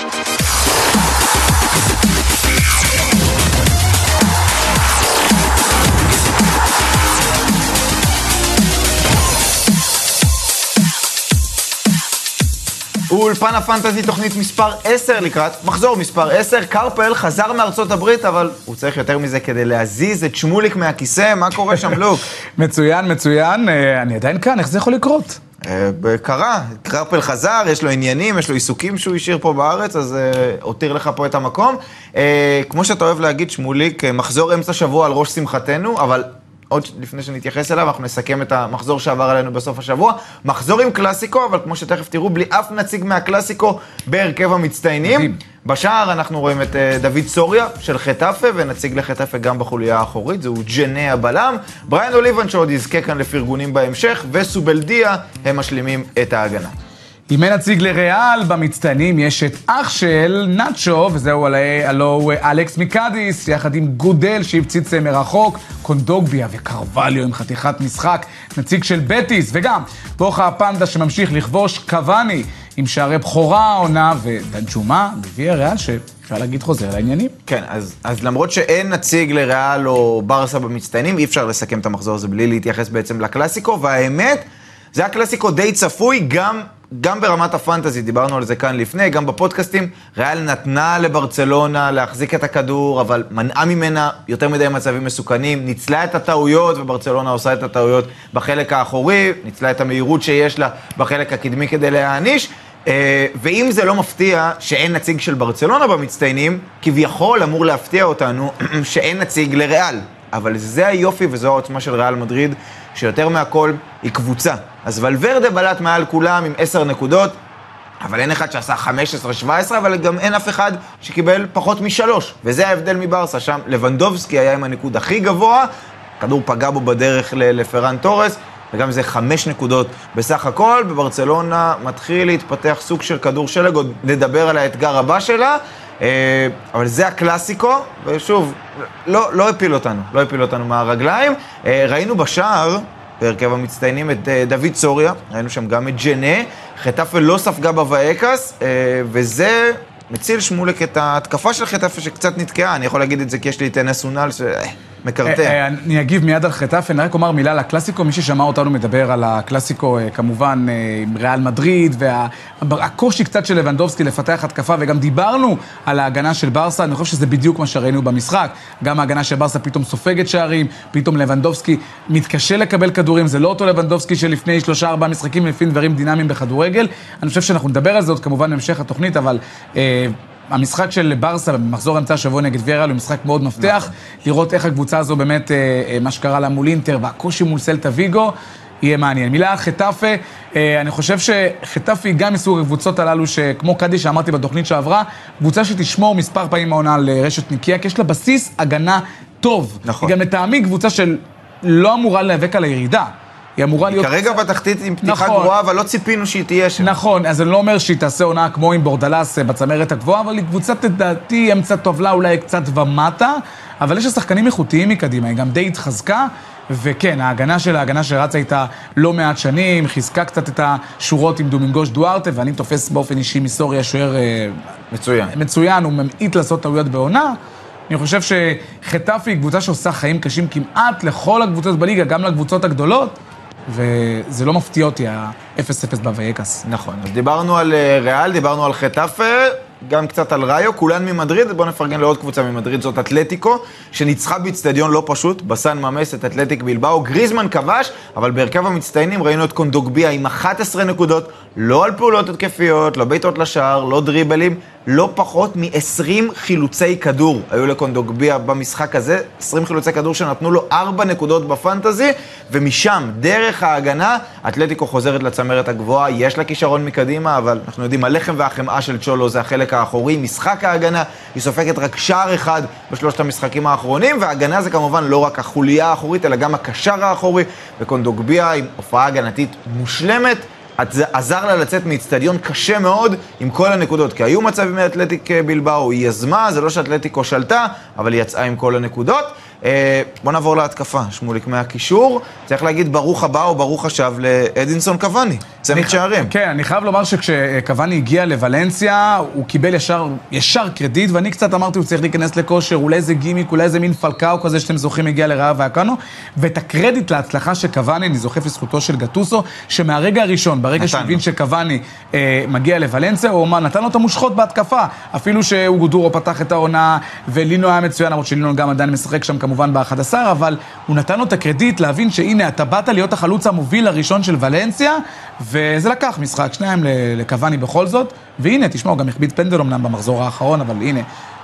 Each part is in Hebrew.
Thank you. אולפן הפנטזי תוכנית מספר 10 לקראת מחזור מספר 10. קרפל חזר מארצות הברית, אבל הוא צריך יותר מזה כדי להזיז את שמוליק מהכיסא. מה קורה שם, לוק? מצוין, מצוין. אה, אני עדיין כאן, איך זה יכול לקרות? אה, קרה, קרפל חזר, יש לו עניינים, יש לו עיסוקים שהוא השאיר פה בארץ, אז אה, הותיר לך פה את המקום. כמו שאתה אוהב להגיד, שמוליק, מחזור אמצע שבוע על ראש שמחתנו, אבל עוד לפני שנתייחס אליו, אנחנו נסכם את המחזור שעבר עלינו בסוף השבוע. מחזור עם קלאסיקו, אבל כמו שתכף תראו, בלי אף נציג מהקלאסיקו בהרכב המצטיינים. מדהים. בשער אנחנו רואים את uh, דוד סוריה של חטאפה, ונציג לחטאפה גם בחוליה האחורית, זהו ג'נה הבלם. בריין אוליבן שעוד יזכה כאן לפרגונים בהמשך, וסובלדיה, הם משלימים את ההגנה. אם אין נציג לריאל, במצטיינים יש את אח של נאצ'ו, וזהו הלו אלכס מקאדיס, יחד עם גודל שהפציץ מרחוק, קונדוגביה וקרווליו עם חתיכת משחק, נציג של בטיס, וגם בוכה הפנדה שממשיך לכבוש קוואני עם שערי בכורה העונה, ודנג'ומה, מביא הריאל שאפשר להגיד חוזר לעניינים. כן, אז, אז למרות שאין נציג לריאל או ברסה במצטיינים, אי אפשר לסכם את המחזור הזה בלי להתייחס בעצם לקלאסיקו, והאמת, זה היה קלאסיקו די צפוי, גם גם ברמת הפנטזי, דיברנו על זה כאן לפני, גם בפודקאסטים, ריאל נתנה לברצלונה להחזיק את הכדור, אבל מנעה ממנה יותר מדי מצבים מסוכנים, ניצלה את הטעויות, וברצלונה עושה את הטעויות בחלק האחורי, ניצלה את המהירות שיש לה בחלק הקדמי כדי להעניש. אה, ואם זה לא מפתיע שאין נציג של ברצלונה במצטיינים, כביכול אמור להפתיע אותנו שאין נציג לריאל. אבל זה היופי וזו העוצמה של ריאל מדריד, שיותר מהכל היא קבוצה. אז ולוורדה בלט מעל כולם עם 10 נקודות, אבל אין אחד שעשה 15-17, אבל גם אין אף אחד שקיבל פחות משלוש. וזה ההבדל מברסה, שם לבנדובסקי היה עם הניקוד הכי גבוה, כדור פגע בו בדרך לפרן תורס, וגם זה חמש נקודות בסך הכל. בברצלונה מתחיל להתפתח סוג של כדור שלג, עוד נדבר על האתגר הבא שלה. אה, אבל זה הקלאסיקו, ושוב, לא, לא הפיל אותנו, לא הפיל אותנו מהרגליים. אה, ראינו בשער, בהרכב המצטיינים, את אה, דוד סוריה, ראינו שם גם את ג'נה, חטאפה לא ספגה בוואקס, וזה מציל שמולק את ההתקפה של חטאפה שקצת נתקעה, אני יכול להגיד את זה כי יש לי את אנס אונל, ש... מקרטע. אה, אה, אני אגיב מיד על חטאפה, אני רק אומר מילה על הקלאסיקו. מי ששמע אותנו מדבר על הקלאסיקו, אה, כמובן, עם ריאל מדריד, והקושי קצת של לבנדובסקי לפתח התקפה, וגם דיברנו על ההגנה של ברסה, אני חושב שזה בדיוק מה שראינו במשחק. גם ההגנה של ברסה פתאום סופגת שערים, פתאום לבנדובסקי מתקשה לקבל כדורים, זה לא אותו לבנדובסקי שלפני שלושה ארבעה משחקים לפי דברים דינמיים בכדורגל. אני חושב שאנחנו נדבר על זה עוד כמובן בהמשך התוכנית, אבל... המשחק של ברסה במחזור אמצע השבוע נגד ויארל הוא משחק מאוד מפתח. נכון. לראות איך הקבוצה הזו באמת, אה, אה, מה שקרה לה מול אינטר והקושי מול סלטה ויגו, יהיה מעניין. מילה חטאפה, אה, אני חושב שחטאפה היא גם מסוג הקבוצות הללו שכמו קאדי שאמרתי בתוכנית שעברה, קבוצה שתשמור מספר פעמים העונה על רשת נקייה, כי יש לה בסיס הגנה טוב. נכון. היא גם לטעמי קבוצה של לא אמורה להיאבק על הירידה. היא אמורה להיות... כרגע בתחתית עם פתיחה נכון. גרועה, אבל לא ציפינו שהיא תהיה שם. נכון, אז אני לא אומר שהיא תעשה עונה כמו עם בורדלס אה, בצמרת הגבוהה, אבל היא קבוצת, לדעתי, אמצע טובלה אולי קצת ומטה, אבל יש לה שחקנים איכותיים מקדימה, היא גם די התחזקה. וכן, ההגנה של ההגנה שרצה איתה לא מעט שנים, חיזקה קצת את השורות עם דומינגוש דוארטה, ואני תופס באופן אישי מסוריה שוער... אה, מצוין. מצוין, הוא ממעיט לעשות טעויות בעונה. אני חושב שחטאפי היא קבוצה שעושה חיים קשים כמעט לכל הקבוצות בליגה, גם לקבוצות הגדולות. וזה לא מפתיע אותי, ה-0-0 בווייקס. נכון, אז דיברנו על אה, ריאל, דיברנו על חטאפה, גם קצת על ראיו, כולן ממדריד, בואו נפרגן לעוד קבוצה ממדריד, זאת אתלטיקו, שניצחה באיצטדיון לא פשוט, בסן ממס את אתלטיק בלבאו, גריזמן כבש, אבל בהרכב המצטיינים ראינו את קונדוגביה עם 11 נקודות, לא על פעולות התקפיות, לא בעיטות לשער, לא דריבלים, לא פחות מ-20 חילוצי כדור. היו לקונדוגביה במשחק הזה, 20 חילוצי כדור שנתנו לו 4 נקודות בפנטזי, ומשם, דרך ההגנה, אתלטיקו חוזרת לצמרת הגבוהה, יש לה כישרון מקדימה, אבל אנחנו יודעים, הלחם והחמאה של צ'ולו זה החלק האחורי, משחק ההגנה, היא סופגת רק שער אחד בשלושת המשחקים האחרונים, וההגנה זה כמובן לא רק החוליה האחורית, אלא גם הקשר האחורי, וקונדוגביה עם הופעה הגנתית מושלמת. עזר לה לצאת מאיצטדיון קשה מאוד עם כל הנקודות, כי היו מצבים מאתלטיק אה, בלבאו, היא יזמה, זה לא שאתלטיקו שלטה, אבל היא יצאה עם כל הנקודות. אה, בוא נעבור להתקפה, שמוליק מהקישור. צריך להגיד ברוך הבא או ברוך השב לאדינסון קוואני. צמד שערים. כן, אני חייב לומר שכשקוואני הגיע לוולנסיה, הוא קיבל ישר, ישר קרדיט, ואני קצת אמרתי, הוא צריך להיכנס לכושר, אולי איזה גימיק, אולי איזה מין פלקאו כזה שאתם זוכרים הגיע לרעה והקאנו, ואת הקרדיט להצלחה של קוואני, אני זוכף לזכותו של גטוסו, שמהרגע הראשון, ברגע שהוא הבין שקוואני אה, מגיע לוולנסיה, הוא אמר, נתן לו את המושכות בהתקפה, אפילו שאוגו דורו פתח את העונה, ולינו היה מצוין, למרות שלינו גם עדיין משחק שם כמובן ב-11, אבל הוא נתן לו את הקרדיט להבין שהנה, אתה באת להיות החלוץ המוביל הראשון של ולנסיה, וזה לקח משחק, שניים לקוואני בכל זאת, והנה, תשמעו, גם החביץ פנדל אמנם במחזור האחרון, אבל הנה,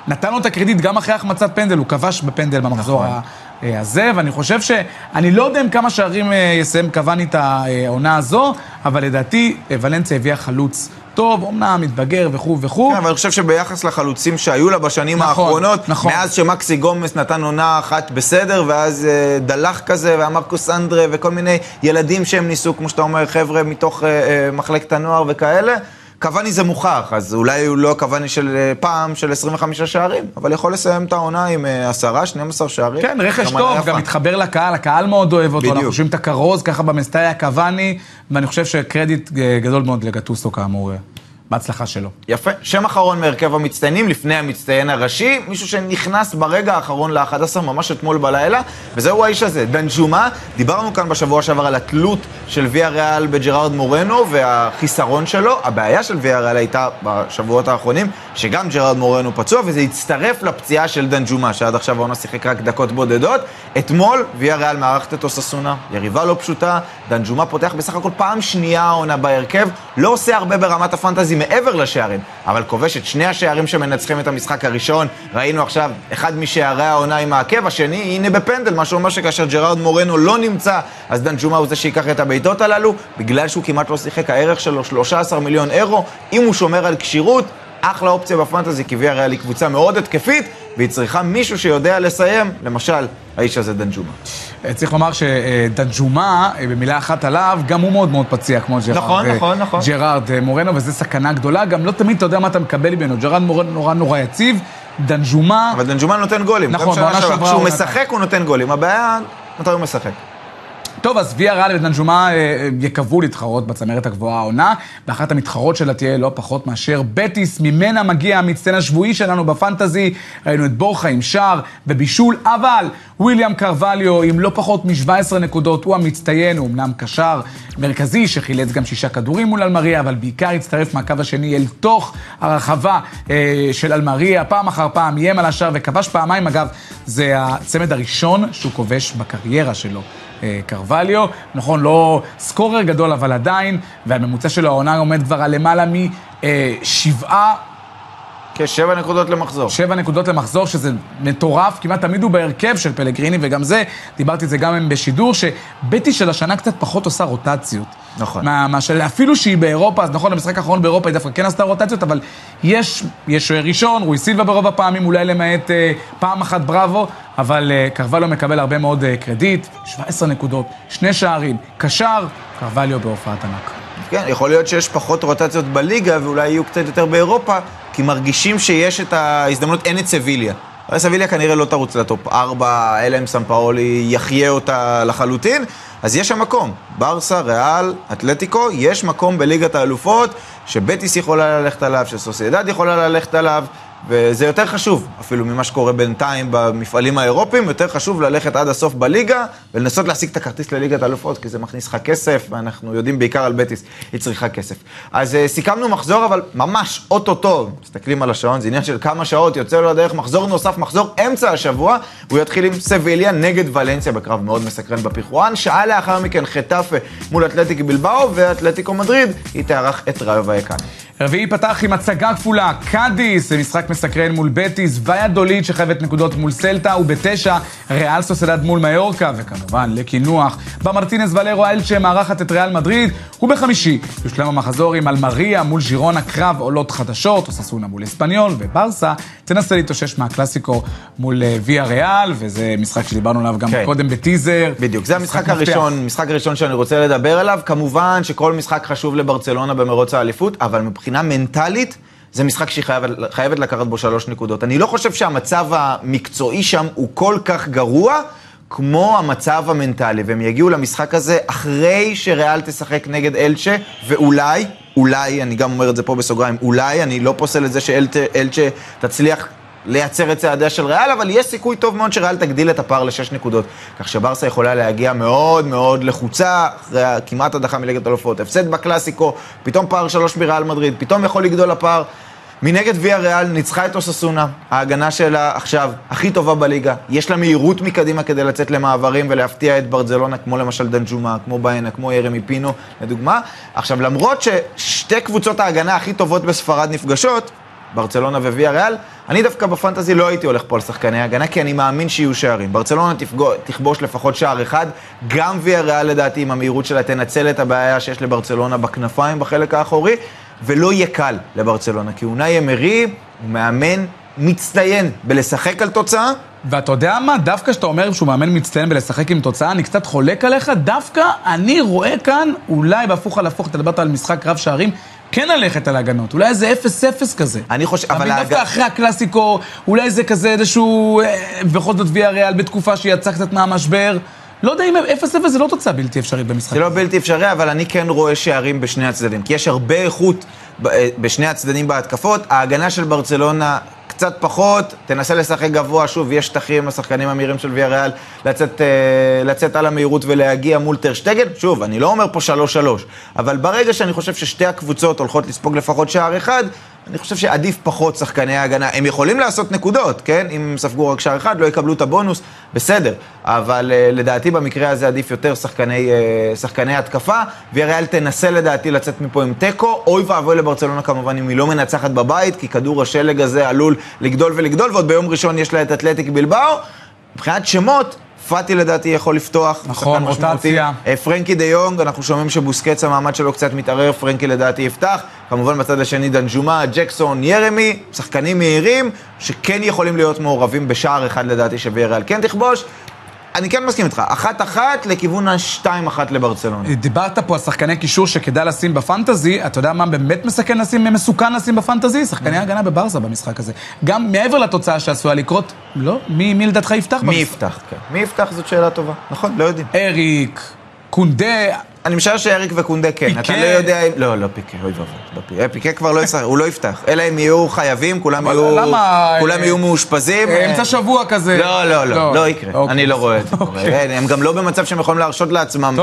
נתן לו את הקרדיט גם אחרי החמצת פנדל, הוא כבש בפנדל במחזור נכון. הזה, ואני חושב ש... אני לא יודע עם כמה שערים אה, יסיים קוואני את העונה הזו, אבל לדעתי ולנסיה הביאה חלוץ טוב, אמנם מתבגר וכו' וכו'. כן, אבל אני חושב שביחס לחלוצים שהיו לה בשנים נכון, האחרונות, נכון. מאז שמקסי גומס נתן עונה אחת בסדר, ואז אה, דלח כזה, והמרקוס אנדרה, וכל מיני ילדים שהם ניסו, כמו שאתה אומר, חבר'ה מתוך אה, אה, מחלקת הנוער וכאלה. קוואני זה מוכח, אז אולי הוא לא קוואני של אה, פעם, של 25 שערים, אבל יכול לסיים את העונה עם 10, אה, 12 שערים. כן, רכש טוב, גם מתחבר לקהל, הקהל מאוד אוהב אותו, בדיוק. אנחנו חושבים את הכרוז, ככה במסטאיה קוואני, ואני חושב שקרדיט אה, גדול מאוד לגטוסו כאמור. בהצלחה שלו. יפה. שם אחרון מהרכב המצטיינים, לפני המצטיין הראשי, מישהו שנכנס ברגע האחרון ל-11, ממש אתמול בלילה, וזהו האיש הזה, דנג'ומה. דיברנו כאן בשבוע שעבר על התלות של ויה ריאל בג'רארד מורנו והחיסרון שלו. הבעיה של ויה ריאל הייתה בשבועות האחרונים, שגם ג'רארד מורנו פצוע, וזה הצטרף לפציעה של דנג'ומה, שעד עכשיו העונה שיחק רק דקות בודדות. אתמול ויה ריאל מארחת את אוססונה, יריבה לא פשוטה, דנג'ומה פותח בסך הכל פעם שנייה העונה בהרכב, לא עושה הרבה ברמת הפנטזי מעבר לשערים, אבל כובש את שני השערים שמנצחים את המשחק הראשון. ראינו עכשיו אחד משערי העונה עם העקב, השני, הנה בפנדל, מה שאומר שכאשר ג'רארד מורנו לא נמצא, אז דנג'ומה הוא זה שייקח את הבעיטות הללו, בגלל שהוא כמעט לא שיחק, הערך שלו 13 מיליון אירו, אם הוא שומר על כשירות, אחלה אופציה בפנטזי, כי ויה ריאל היא קבוצה מאוד התקפית, והיא צריכה מישהו שיודע לסיים, למשל, האיש הזה דנג'ומה. אה, צריך לומר שדנג'ומה, אה, במילה אחת עליו, גם הוא מאוד מאוד פציע, כמו ג'רארד. נכון, נכון, נכון. ג'רארד אה, מורנו, וזו סכנה גדולה, גם לא תמיד אתה יודע מה אתה מקבל ממנו. ג'רארד מורנו נורא נורא יציב, דנג'ומה... אבל דנג'ומה נותן גולים. נכון, בעונה שעברה... כשהוא משחק הוא נותן גולים, הבעיה, מתי הוא משחק. טוב, אז ויה ריאל ודנג'ומה יקוו להתחרות בצמרת הגבוהה העונה, ואחת המתחרות שלה תהיה לא פחות מאשר בטיס, ממנה מגיע המצטיין השבועי שלנו בפנטזי, ראינו את בורחה עם שער ובישול, אבל וויליאם קרווליו עם לא פחות מ-17 נקודות, הוא המצטיין, הוא אמנם קשר מרכזי שחילץ גם שישה כדורים מול אלמריה, אבל בעיקר הצטרף מהקו השני אל תוך הרחבה אה, של אלמריה, פעם אחר פעם איים על השער וכבש פעמיים, אגב, זה הצמד הראשון שהוא כובש בקריירה שלו. אה, קרווליו. נכון, לא סקורר גדול, אבל עדיין, והממוצע שלו העונה עומד כבר על למעלה משבעה... כשבע נקודות למחזור. שבע נקודות למחזור, שזה מטורף, כמעט תמיד הוא בהרכב של פלגריני, וגם זה, דיברתי את זה גם בשידור, שבטי של השנה קצת פחות עושה רוטציות. נכון. מה, מה של, אפילו שהיא באירופה, אז נכון, במשחק האחרון באירופה היא דווקא כן עשתה רוטציות, אבל יש, יש ראשון, רוי סילבה ברוב הפעמים, אולי למעט אה, פעם אחת בראבו, אבל אה, קרווליו מקבל הרבה מאוד אה, קרדיט, 17 נקודות, שני שערים, קשר, קרווליו בהופעת ענק. כן, יכול להיות שיש פחות רוטציות בליגה ואולי יהיו קצת יותר באירופה, כי מרגישים שיש את ההזדמנות, אין את סביליה. סביליה כנראה לא תרוץ לטופ 4, אלא אם סמפאולי יחיה אותה לחלוטין, אז יש שם מקום. ברסה, ריאל, אתלטיקו, יש מקום בליגת האלופות, שבטיס יכולה ללכת עליו, שסוסיידד יכולה ללכת עליו. וזה יותר חשוב, אפילו ממה שקורה בינתיים במפעלים האירופיים, יותר חשוב ללכת עד הסוף בליגה ולנסות להשיג את הכרטיס לליגת האלופות, כי זה מכניס לך כסף, ואנחנו יודעים בעיקר על בטיס, היא צריכה כסף. אז uh, סיכמנו מחזור, אבל ממש אוטוטו, מסתכלים על השעון, זה עניין של כמה שעות, יוצא לו לדרך מחזור נוסף, מחזור אמצע השבוע, הוא יתחיל עם סביליה נגד ולנסיה בקרב מאוד מסקרן בפיחואן, שעה לאחר מכן חטאפה מול אתלטיק בלבאו, ואתלטיקו מדריד, היא תארח את ראיו ויקן. רביעי פתח עם הצגה כפולה, קאדיס, זה משחק מסקרן מול בטיס, ויאדוליד שחייבת נקודות מול סלטה, ובתשע, ריאל סוסדד מול מיורקה, וכמובן לקינוח, במרטינס ולרו אלצ'ה מארחת את ריאל מדריד, ובחמישי, יושלם המחזור עם אלמריה מול ז'ירונה קרב עולות חדשות, אוססונה מול אספניול, וברסה. תנסה להתאושש מהקלאסיקו מול אה, ויה ריאל, וזה משחק שדיברנו עליו גם כן. קודם בטיזר. בדיוק, זה המשחק הראשון, משחק הראשון שאני רוצה לדבר עליו, כמובן שכל משחק חשוב לברצלונה במרוץ האליפות, אבל מבחינה מנטלית, זה משחק שהיא חייבת, לקחת בו שלוש נקודות. אני לא חושב שהמצב המקצועי שם הוא כל כך גרוע, כמו המצב המנטלי, והם יגיעו למשחק הזה אחרי שריאל תשחק נגד אלצ'ה, ואולי, אולי, אני גם אומר את זה פה בסוגריים, אולי, אני לא פוסל את זה שאלצ'ה תצליח לייצר את צעדיה של ריאל, אבל יש סיכוי טוב מאוד שריאל תגדיל את הפער לשש נקודות. כך שברסה יכולה להגיע מאוד מאוד לחוצה, אחרי כמעט הדחה מליגת אלופות, הפסד בקלאסיקו, פתאום פער שלוש בריאל מדריד, פתאום יכול לגדול הפער. מנגד ויה ריאל ניצחה את אוססונה, ההגנה שלה עכשיו הכי טובה בליגה, יש לה מהירות מקדימה כדי לצאת למעברים ולהפתיע את ברזלונה, כמו למשל דנג'ומה, כמו ביינה, כמו ירמי פינו, לדוגמה. עכשיו, למרות ששתי קבוצות ההגנה הכי טובות בספרד נפגשות, ברצלונה וויה ריאל, אני דווקא בפנטזי לא הייתי הולך פה על שחקני הגנה, כי אני מאמין שיהיו שערים. ברצלונה תפגו, תכבוש לפחות שער אחד, גם ויה ריאל לדעתי עם המהירות שלה תנצל את הבעיה שיש לברצלונה בכנפיים בחלק האחורי, ולא יהיה קל לברצלונה, כי אונאי אמרי הוא מאמן מצטיין בלשחק על תוצאה. ואתה יודע מה? דווקא כשאתה אומר שהוא מאמן מצטיין בלשחק עם תוצאה, אני קצת חולק עליך, דווקא אני רואה כאן, אולי בהפוך על הפוך, אתה דיברת על משחק רב שערים, כן ללכת על הגנות, אולי איזה 0-0 כזה. אני חושב, אבל... דווקא ההג... אחרי הקלאסיקו, אולי זה כזה איזשהו, אה, בכל זאת ויה ריאל בתקופה שיצא קצת מהמשבר. לא יודע אם 0-0 זה לא תוצאה בלתי אפשרית במשחק. זה לא בלתי אפשרי, אבל אני כן רואה שערים בשני הצדדים. כי יש הרבה איכות אה, בשני הצדדים בהתקפות. ההגנה של ברצלונה קצת פחות, תנסה לשחק גבוה, שוב, יש שטחים לשחקנים המהירים של ויה ריאל לצאת, אה, לצאת על המהירות ולהגיע מול טרשטגן. שוב, אני לא אומר פה 3-3, אבל ברגע שאני חושב ששתי הקבוצות הולכות לספוג לפחות שער אחד, אני חושב שעדיף פחות שחקני ההגנה. הם יכולים לעשות נקודות, כן? אם הם ספגו רק שער אחד, לא יקבלו את הבונוס, בסדר. אבל uh, לדעתי במקרה הזה עדיף יותר שחקני, uh, שחקני התקפה, ויריאל תנסה לדעתי לצאת מפה עם תיקו. אוי ואבוי לברצלונה כמובן אם היא לא מנצחת בבית, כי כדור השלג הזה עלול לגדול ולגדול, ועוד ביום ראשון יש לה את אתלטיק בלבאו. מבחינת שמות, פאטי לדעתי יכול לפתוח. נכון, רוטציה. אה, פרנקי דה יונג, אנחנו שומעים שבוסקץ המעמד שלו קצת מתערער, פרנקי לדעתי יפתח. כמובן בצד השני דנג'ומה, ג'קסון, ירמי, שחקנים מהירים, שכן יכולים להיות מעורבים בשער אחד לדעתי שוויארל כן תכבוש. אני כן מסכים איתך, אחת-אחת לכיוון השתיים-אחת לברצלונה. דיברת פה על שחקני קישור שכדאי לשים בפנטזי, אתה יודע מה באמת מסכן לשים, מסוכן לשים בפנטזי? שחקני הגנה בברסה במשחק הזה. גם מעבר לתוצאה שעשויה לקרות, לא? מי, מי לדעתך יפתח? מי יפתח, כן. מי יפתח זאת שאלה טובה. נכון, לא יודעים. אריק, קונדה, אני משער שאריק וקונדה כן. פיקה? אתה לא יודע אם... לא, לא פיקה, אוי ואבוי. לא פיקה כבר לא ישחק, הוא לא יפתח. אלא אם יהיו חייבים, כולם יהיו... למה? כולם יהיו מאושפזים. אמצע שבוע כזה. לא, לא, לא, לא יקרה. אוקיי. אני לא רואה את זה קורה. אוקיי. הם גם לא במצב שהם יכולים להרשות לעצמם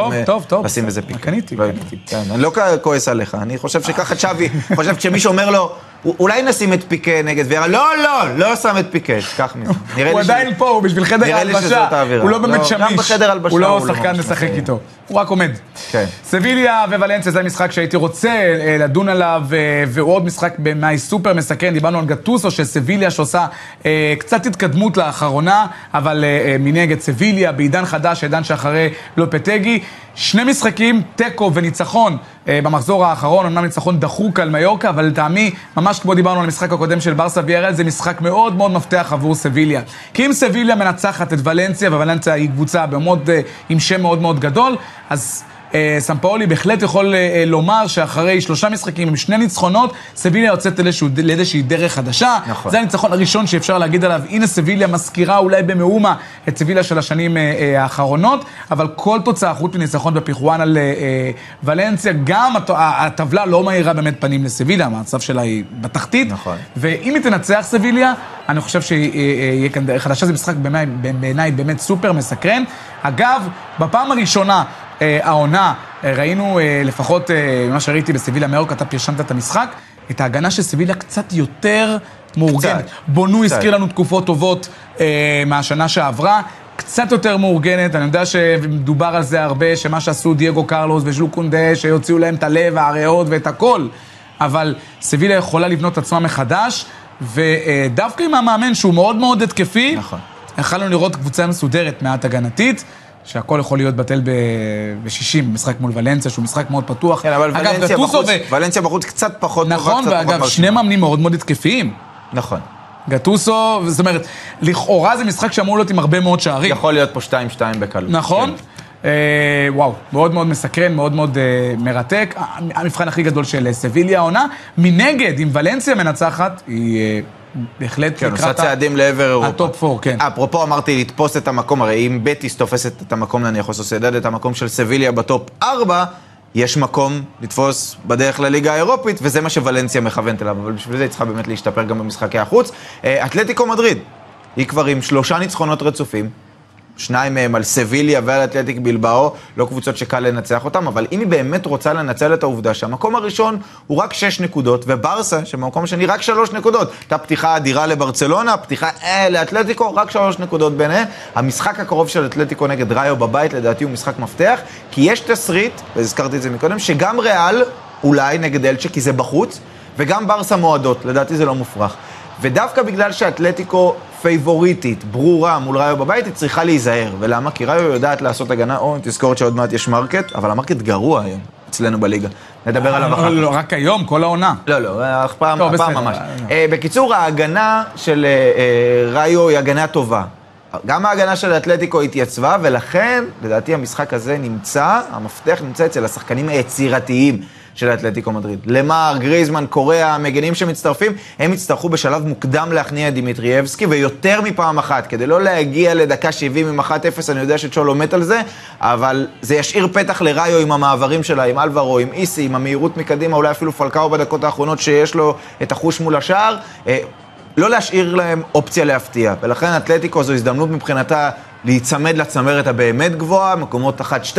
לשים איזה פיקה. קניתי, לא קניתי. כן, אני לא כועס עליך, אני חושב שככה צ'אבי, חושב שכשמישהו אומר לו... אולי נשים את פיקה נגד ויארה, לא, לא, לא שם את פיקה, קח מזה. הוא עדיין פה, הוא בשביל חדר ההלבשה, הוא לא באמת שמיש. הלבשה הוא לא שחקן לשחק איתו, הוא רק עומד. כן. סביליה וולנסיה זה משחק שהייתי רוצה אה, לדון עליו, אה, והוא עוד משחק בעיניי סופר מסכן, דיברנו על גטוסו של סביליה שעושה אה, קצת התקדמות לאחרונה, אבל מנגד סביליה בעידן חדש, עידן שאחרי לופטגי. שני משחקים, תיקו וניצחון במחזור האחרון, אמנם ניצחון דחוק על מיורקה, אבל לטעמי, ממש כמו דיברנו על המשחק הקודם של ברסה ויארל, זה משחק מאוד מאוד מפתח עבור סביליה. כי אם סביליה מנצחת את ולנסיה, וולנסיה היא קבוצה במוד, אה, עם שם מאוד מאוד גדול, אז... אה, סמפאולי בהחלט יכול אה, לומר שאחרי שלושה משחקים עם שני ניצחונות, סביליה יוצאת לאיזושהי דרך חדשה. נכון. זה הניצחון הראשון שאפשר להגיד עליו, הנה סביליה מזכירה אולי במאומה את סביליה של השנים אה, האחרונות, אבל כל תוצאה, חוץ מניצחון בפיחואן על ולנסיה, גם הטבלה לא מאירה באמת פנים לסביליה, המצב שלה היא בתחתית. נכון. ואם היא תנצח סביליה, אני חושב שיהיה כאן דרך חדשה, זה משחק בעיניי באמת סופר מסקרן. אגב, בפעם הראשונה אה, העונה, אה, ראינו אה, לפחות ממה שראיתי בסביליה מאורק, אתה פרשנת את המשחק, את ההגנה של סביליה קצת יותר מאורגנת. בונו הזכיר לנו תקופות טובות מהשנה שעברה. קצת יותר מאורגנת, אני יודע שמדובר על זה הרבה, שמה שעשו דייגו קרלוס וז'לו קונדה, שיוציאו להם את הלב, הריאות ואת הכל, אבל סביליה יכולה לבנות עצמה מחדש, ודווקא עם המאמן שהוא מאוד מאוד התקפי, נכון. יכלנו לראות קבוצה מסודרת, מעט הגנתית. שהכל יכול להיות בטל ב-60, משחק מול ולנסיה, שהוא משחק מאוד פתוח. כן, אבל אגב, ולנסיה, בחוץ, ו... ולנסיה בחוץ קצת פחות נכון, טובה, קצת ואגב, שני מאמנים מאוד מאוד התקפיים. נכון. גטוסו, זאת אומרת, לכאורה זה משחק שאמור להיות עם הרבה מאוד שערים. יכול להיות פה 2-2 בקלות. נכון. כן. אה, וואו, מאוד מאוד מסקרן, מאוד מאוד אה, מרתק. המבחן הכי גדול של סביליה העונה. מנגד, אם ולנסיה מנצחת, היא... אה, בהחלט כן, עושה לקראת ה- צעדים לעבר אירופה. הטופ 4, כן. אפרופו אמרתי לתפוס את המקום, הרי אם בטיס תופסת את המקום נניח, או סוסיידד את המקום של סביליה בטופ 4, יש מקום לתפוס בדרך לליגה האירופית, וזה מה שוולנסיה מכוונת אליו, אבל בשביל זה היא צריכה באמת להשתפר גם במשחקי החוץ. אה, אתלטיקו מדריד, היא כבר עם שלושה ניצחונות רצופים, שניים מהם על סביליה ועל אתלטיק בלבאו, לא קבוצות שקל לנצח אותם, אבל אם היא באמת רוצה לנצל את העובדה שהמקום הראשון הוא רק שש נקודות, וברסה, שבמקום השני רק שלוש נקודות. הייתה פתיחה אדירה לברצלונה, פתיחה אה, לאתלטיקו, רק שלוש נקודות ביניהם. המשחק הקרוב של אתלטיקו נגד ראיו בבית, לדעתי הוא משחק מפתח, כי יש תסריט, והזכרתי את זה מקודם, שגם ריאל, אולי נגד אלצ'ה, כי זה בחוץ, וגם ברסה מועדות, לדעתי זה לא מופרך. ודווקא בגלל שאתלטיקו פייבוריטית, ברורה, מול ראיו בבית, היא צריכה להיזהר. ולמה? כי ראיו יודעת לעשות הגנה, או תזכורת שעוד מעט יש market, אבל ה market גרוע היום, אצלנו בליגה. נדבר עליו אחר כך. לא, לא, רק היום, כל העונה. לא, לא, הפעם, טוב, הפעם בסדר. ממש. אה, בקיצור, ההגנה של אה, אה, ראיו היא הגנה טובה. גם ההגנה של האתלטיקו התייצבה, ולכן, לדעתי, המשחק הזה נמצא, המפתח נמצא אצל השחקנים היצירתיים של האתלטיקו מדריד. למר, גריזמן, קוריאה, המגנים שמצטרפים, הם יצטרכו בשלב מוקדם להכניע את דימיטריאבסקי, ויותר מפעם אחת, כדי לא להגיע לדקה 70 עם 1-0, אני יודע שצ'ולו מת על זה, אבל זה ישאיר פתח לראיו עם המעברים שלה, עם אלברו, עם איסי, עם המהירות מקדימה, אולי אפילו פלקאו בדקות האחרונות שיש לו את החוש מול השער. אה, לא להשאיר להם אופציה להפתיע, ולכן אתלטיקו זו הזדמנות מבחינתה להיצמד לצמרת הבאמת גבוהה, מקומות 1-2,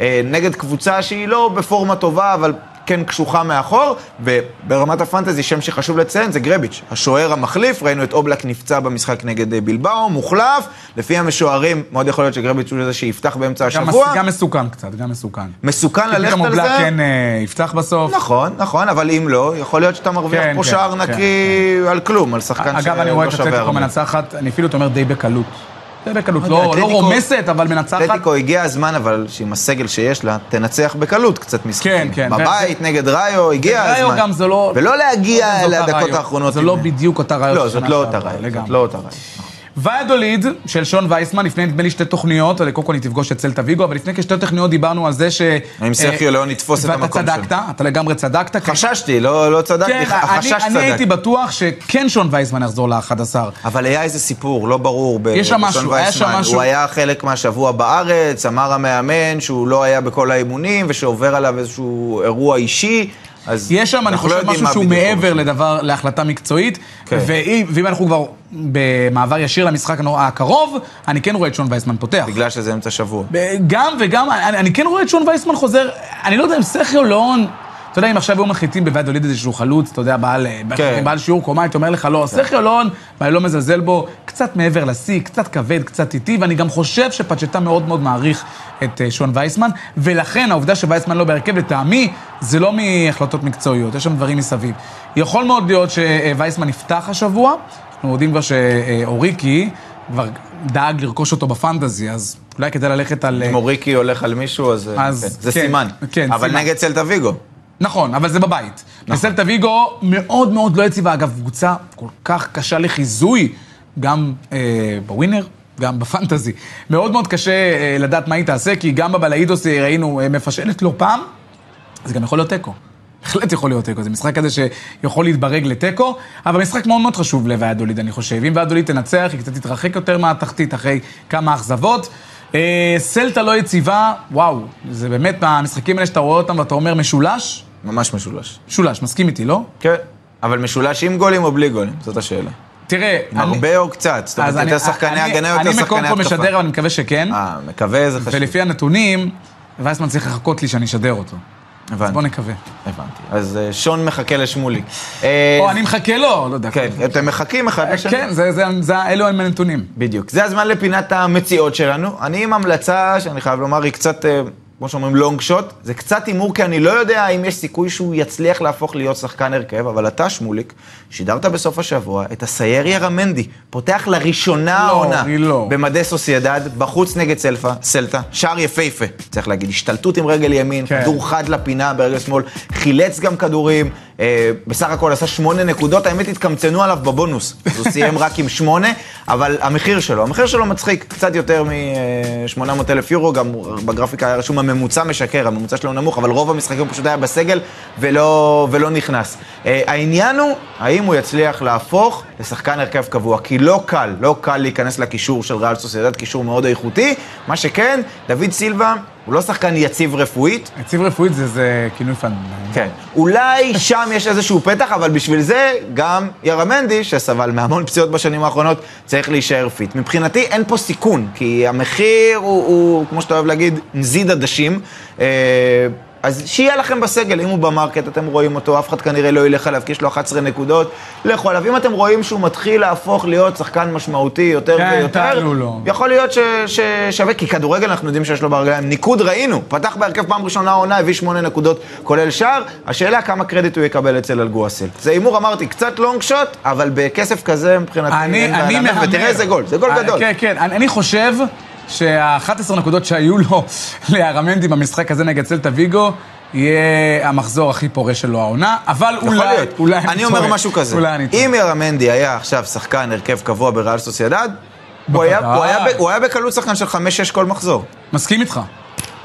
אה, נגד קבוצה שהיא לא בפורמה טובה, אבל כן קשוחה מאחור, וברמת הפנטזי, שם שחשוב לציין זה גרביץ', השוער המחליף, ראינו את אובלק נפצע במשחק נגד אה, בלבאו, מוחלף, לפי המשוערים, מאוד יכול להיות שגרביץ' הוא זה שיפתח באמצע גם, השבוע. גם מסוכן קצת, גם מסוכן. מסוכן ללכת על אובלק זה. כן אה, יפתח בסוף. נכון, נכון, אבל אם לא, יכול להיות שאתה מרוויח כן, פה כן, שער כן, נקי על כלום, על שחקן אגב, אני רואה את שלא שווה אתלטיקו הרבה. מנצחת, אני אפילו אומר די בקלות. בקלות, לא לא, לא רומסת, אבל מנצחת. אתלטיקו הגיע הזמן, אבל שעם הסגל שיש לה, תנצח בקלות קצת משחקים. כן, כן. בבית, נגד ראיו, הגיע ראיו הזמן. גם זה לא- ולא להגיע זאת אותה לדקות ראיו. האחרונות. זה לא בדיוק אותה ראיו לא, זאת לא אותה ראיו. זאת לגמרי. לא אותה ראיו. ויאדוליד של שון וייסמן, לפני נדמה לי שתי תוכניות, קודם כל היא תפגוש את סלטה ויגו, אבל לפני כשתי תוכניות דיברנו על זה ש... האם סרחיו ליאון יתפוס את המקום ואתה צדקת, אתה לגמרי צדקת. כי- חששתי, לא לא צדקתי, כן, החשש אני, אני צדק. הייתי בטוח שכן שון וייסמן יחזור ל-11. אבל היה איזה סיפור, לא ברור. בשון וייסמן. הוא היה חלק מהשבוע בארץ, אמר המאמן שהוא לא היה בכל האימונים, ושעובר עליו איזשהו אירוע אישי, יש שם, אני לא חושב, יודעים משהו שהוא מעבר. לדבר, להחלטה מקצועית. כן. ואם, ואם אנחנו כבר במעבר ישיר למשחק הקרוב, אני כן רואה את שון וייסמן פותח. בגלל שזה אמצע שבוע. גם וגם, אני, אני כן רואה את שון וייסמן חוזר, אני לא יודע אם סרחיו ליאון, אתה יודע, אם עכשיו היו מחליטים בוועד הוליד איזשהו חלוץ, אתה יודע, בעל, כן. בעל שיעור קומה, הייתי אומר לך, לא, סרחיו ליאון, ואני לא מזלזל בו, קצת מעבר לשיא, קצת כבד, קצת איטי, ואני גם חושב שפצ'טה מאוד מאוד מעריך את אה, שון וייסמן, ולכן העובדה שווייסמן לא בהרכב, לטעמי, זה לא מהחלטות מקצועיות, יש שם דברים מסביב. יכול מאוד להיות שווייסמן יפתח השבוע, אנחנו יודעים כבר שאוריקי כבר דאג לרכוש אותו בפנטזי, אז אולי כדאי ללכת על... אה, אם אוריקי הולך על מישהו, אז, אז כן, זה כן, סימן. כן, אבל סימן. נגד סלטה ויגו. נכון, אבל זה בבית. וסלטה ויגו מאוד מאוד לא יציבה. אגב, קבוצה כל כך קשה לחיזוי, גם אה, בווינר, גם בפנטזי. מאוד מאוד קשה אה, לדעת מה היא תעשה, כי גם בבלאידוס אה, ראינו אה, מפשלת לא פעם, זה גם יכול להיות תיקו. בהחלט יכול להיות תיקו, זה משחק כזה שיכול להתברג לתיקו, אבל משחק מאוד מאוד חשוב לוועדוליד, אני חושב. אם ועדוליד תנצח, היא קצת תתרחק יותר מהתחתית אחרי כמה אכזבות. אה, סלטה לא יציבה, וואו, זה באמת מהמשחקים האלה שאתה רואה אותם ואתה אומר משולש, ממש משולש. משולש, מסכים איתי, לא? כן. אבל משולש עם גולים או בלי גולים? זאת השאלה. תראה, עם הרבה או קצת? זאת אומרת, אז אני- יותר שחקני אני- הגנה, יותר אני שחקני מקום התקפה. פה משדר, אבל אני מקווה שכן. אה, מקווה, זה חשוב. ולפי הנתונים, וייסמן צריך לחכות לי שאני אשדר אותו. אז הבנתי, בוא נקווה. הבנתי. אז אה, שון מחכה לשמוליק. אה, או, אני מחכה לו, לא יודע. כן, אתם מחכים אחד לשני. כן, זה- זה- זה- אלו הם הנתונים. בדיוק. זה הזמן לפינת המציאות שלנו. אני עם המלצה, שאני חייב לומר, היא קצת, אה, כמו שאומרים, לונג שוט. זה קצת הימור, כי אני לא יודע האם יש סיכוי שהוא יצליח להפוך להיות שחקן הרכב, אבל אתה, שמוליק, שידרת בסוף השבוע את הסיירי הרמנדי. פותח לראשונה לא, העונה. אני לא. במדי סוסיידד, בחוץ נגד סלפה, סלטה, שער יפהפה, צריך להגיד, השתלטות עם רגל ימין, כן. כדור חד לפינה ברגל שמאל, חילץ גם כדורים, אה, בסך הכל עשה שמונה נקודות, האמת התקמצנו עליו בבונוס. אז הוא סיים רק עם שמונה, אבל המחיר שלו, המחיר שלו מצחיק, קצת יותר מ-800 אלף יורו, גם בגרפיקה היה רשום הממוצע משקר, הממוצע שלו נמוך, אבל רוב המשחקים הוא פשוט היה בסגל ולא, ולא נכנס. אה, העניין הוא, האם הוא יצליח להפוך לשחקן הרכב קבוע, כי לא קל, לא קל להיכנס לקישור של ריאל סוסיידד, קישור מאוד איכותי. מה שכן, דוד סילבה הוא לא שחקן יציב רפואית. יציב רפואית זה, זה כינוי פן. כן. אולי שם יש איזשהו פתח, אבל בשביל זה גם ירמנדי, שסבל מהמון פציעות בשנים האחרונות, צריך להישאר fit. מבחינתי אין פה סיכון, כי המחיר הוא, הוא כמו שאתה אוהב להגיד, נזיד עדשים. אה, אז שיהיה לכם בסגל, אם הוא ב market, אתם רואים אותו, אף אחד כנראה לא ילך עליו, כי יש לו 11 נקודות, לכו עליו. אם אתם רואים שהוא מתחיל להפוך להיות שחקן משמעותי יותר כן, ויותר, לו. יכול להיות ש- ששווה, כי כדורגל אנחנו יודעים שיש לו ברגליים. ניקוד ראינו, פתח בהרכב פעם ראשונה העונה, הביא שמונה נקודות, כולל שער. השאלה כמה קרדיט הוא יקבל אצל אלגואסל. זה הימור, אמרתי, קצת לונג שוט, אבל בכסף כזה מבחינתי אני, אין בעיה אני. ותראה איזה גול, זה גול אה, גדול. כן, כן, אני, אני חושב שה-11 נקודות שהיו לו לארמנדי במשחק הזה נגד סלטה ויגו, יהיה המחזור הכי פורה שלו העונה, אבל יכול אולי, להיות. אולי אני אומר טועה. משהו כזה, אולי אני טועה. אם ירמנדי היה עכשיו שחקן הרכב קבוע בריאל סוסיידד, הוא היה- הוא היה ב- הוא היה בקלות שחקן של 5-6 כל מחזור. מסכים איתך.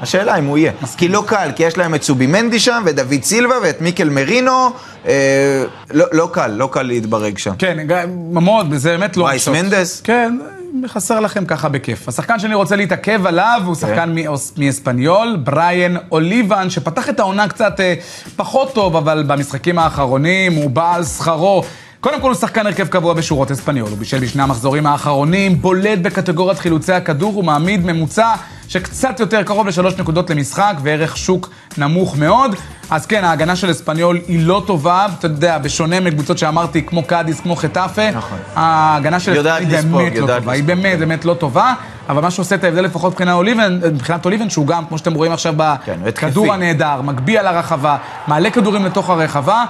השאלה אם הוא יהיה. כי לא קל, כי יש להם את סובימנדי שם, ודוד סילבה, ואת מיקל מרינו. אה, לא לא קל, לא קל להתברג שם. כן, גם- מאוד, זה באמת לא... וייס. מנדס? כן, חסר לכם ככה בכיף. השחקן שאני רוצה להתעכב עליו הוא שחקן מאוס- מאספניול, בריאן אוליבן, שפתח את העונה קצת אה, פחות טוב, אבל במשחקים האחרונים הוא בא על שכרו. קודם כל הוא שחקן הרכב קבוע בשורות אספניול, הוא בישל בשני המחזורים האחרונים, בולט בקטגוריית חילוצי הכדור, הוא מעמיד ממוצע שקצת יותר קרוב לשלוש נקודות למשחק וערך שוק נמוך מאוד. אז כן, ההגנה של אספניול היא לא טובה, אתה יודע, בשונה מקבוצות שאמרתי, כמו קאדיס, כמו חטאפה, נכון. ההגנה של אספניול היא לספוג, באמת לא יודעת טובה, היא לספוג, באמת. באמת לא טובה, אבל מה שעושה את ההבדל לפחות מבחינת אוליבן, מבחינת אוליבן, שהוא גם, כמו שאתם רואים עכשיו כן. בכדור הנהדר, מגביה לרחבה, מעלה כדורים לתוך הרחבה.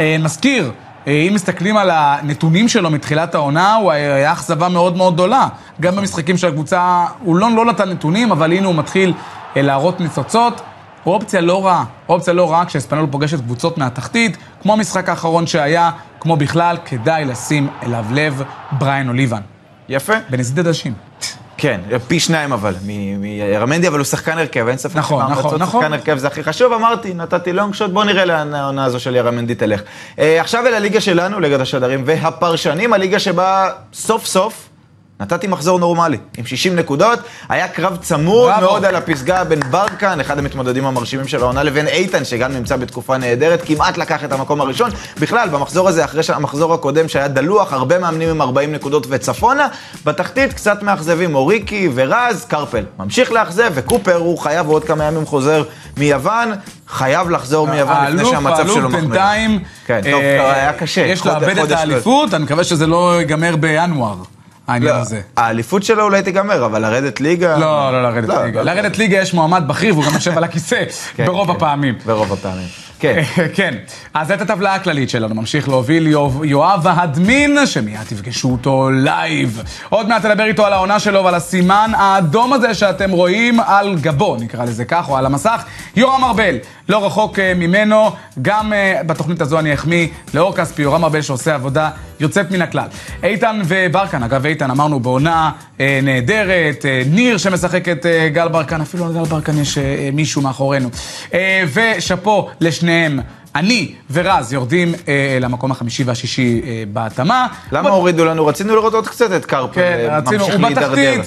מזכיר, אה, אם מסתכלים על הנתונים שלו מתחילת העונה, הוא היה אכזבה מאוד מאוד גדולה. גם במשחקים של הקבוצה, הוא לא, לא נתן נתונים, אבל הנה הוא מתחיל אה, להראות ניצוצות. הוא אופציה לא רעה, אופציה לא רעה כשאספנול פוגשת קבוצות מהתחתית, כמו המשחק האחרון שהיה, כמו בכלל, כדאי לשים אליו לב בריין אוליבן. יפה. בנזיד עדשים. כן, פי שניים אבל, מ- מירמנדי, אבל הוא שחקן הרכב, אין ספק נכון, נכון, נכון. שחקן הרכב זה הכי חשוב, אמרתי, נתתי לונג שוט, בוא נראה לאן העונה הזו של ירמנדי תלך. אה, עכשיו אל הליגה שלנו, ליגת השדרים והפרשנים, הליגה שבה סוף סוף נתתי מחזור נורמלי, עם 60 נקודות, היה קרב צמוד בראבו. מאוד על הפסגה בין ברקן, אחד המתמודדים המרשימים של העונה, לבין איתן, שגם נמצא בתקופה נהדרת, כמעט לקח את המקום הראשון. בכלל, במחזור הזה, אחרי המחזור הקודם שהיה דלוח, הרבה מאמנים עם 40 נקודות וצפונה, בתחתית קצת מאכזבים, אוריקי ורז, קרפל ממשיך לאכזב, וקופר, הוא חייב עוד כמה ימים חוזר מיוון, חייב לחזור מיוון לפני האלוף, שהמצב שלו האלוף מחמיר. בינתיים, כן, טוב, אה, היה קשה. יש לאבד את חודש האליפות, אני מקווה שזה לא ייגמר בינואר, העניין לא, הזה. האליפות שלו אולי תיגמר, אבל לרדת ליגה... לא, לא לרדת ליגה. לרדת ליגה יש מועמד בכיר והוא גם יושב על הכיסא כן, ברוב כן. הפעמים. ברוב הפעמים. כן. כן, אז זאת הטבלה הכללית שלנו, ממשיך להוביל יואב- יואב האדמין, שמיד תפגשו אותו לייב. עוד מעט תדבר איתו על העונה שלו ועל הסימן האדום הזה שאתם רואים על גבו, נקרא לזה כך, או על המסך. יורם ארבל, לא רחוק אה, ממנו, גם אה, בתוכנית הזו אני אחמיא לאור כספי, יורם ארבל שעושה עבודה יוצאת מן הכלל. איתן וברקן, אגב איתן אמרנו בעונה אה, נהדרת, ניר שמשחק את גל ברקן, אפילו על גל ברקן יש מישהו מאחורינו. ושאפו לשניהם. אני ורז יורדים אה, למקום החמישי והשישי אה, בהתאמה. למה הורידו לנו? רצינו לראות עוד קצת את קרפל, כן, אה, ממשיך להידרדר.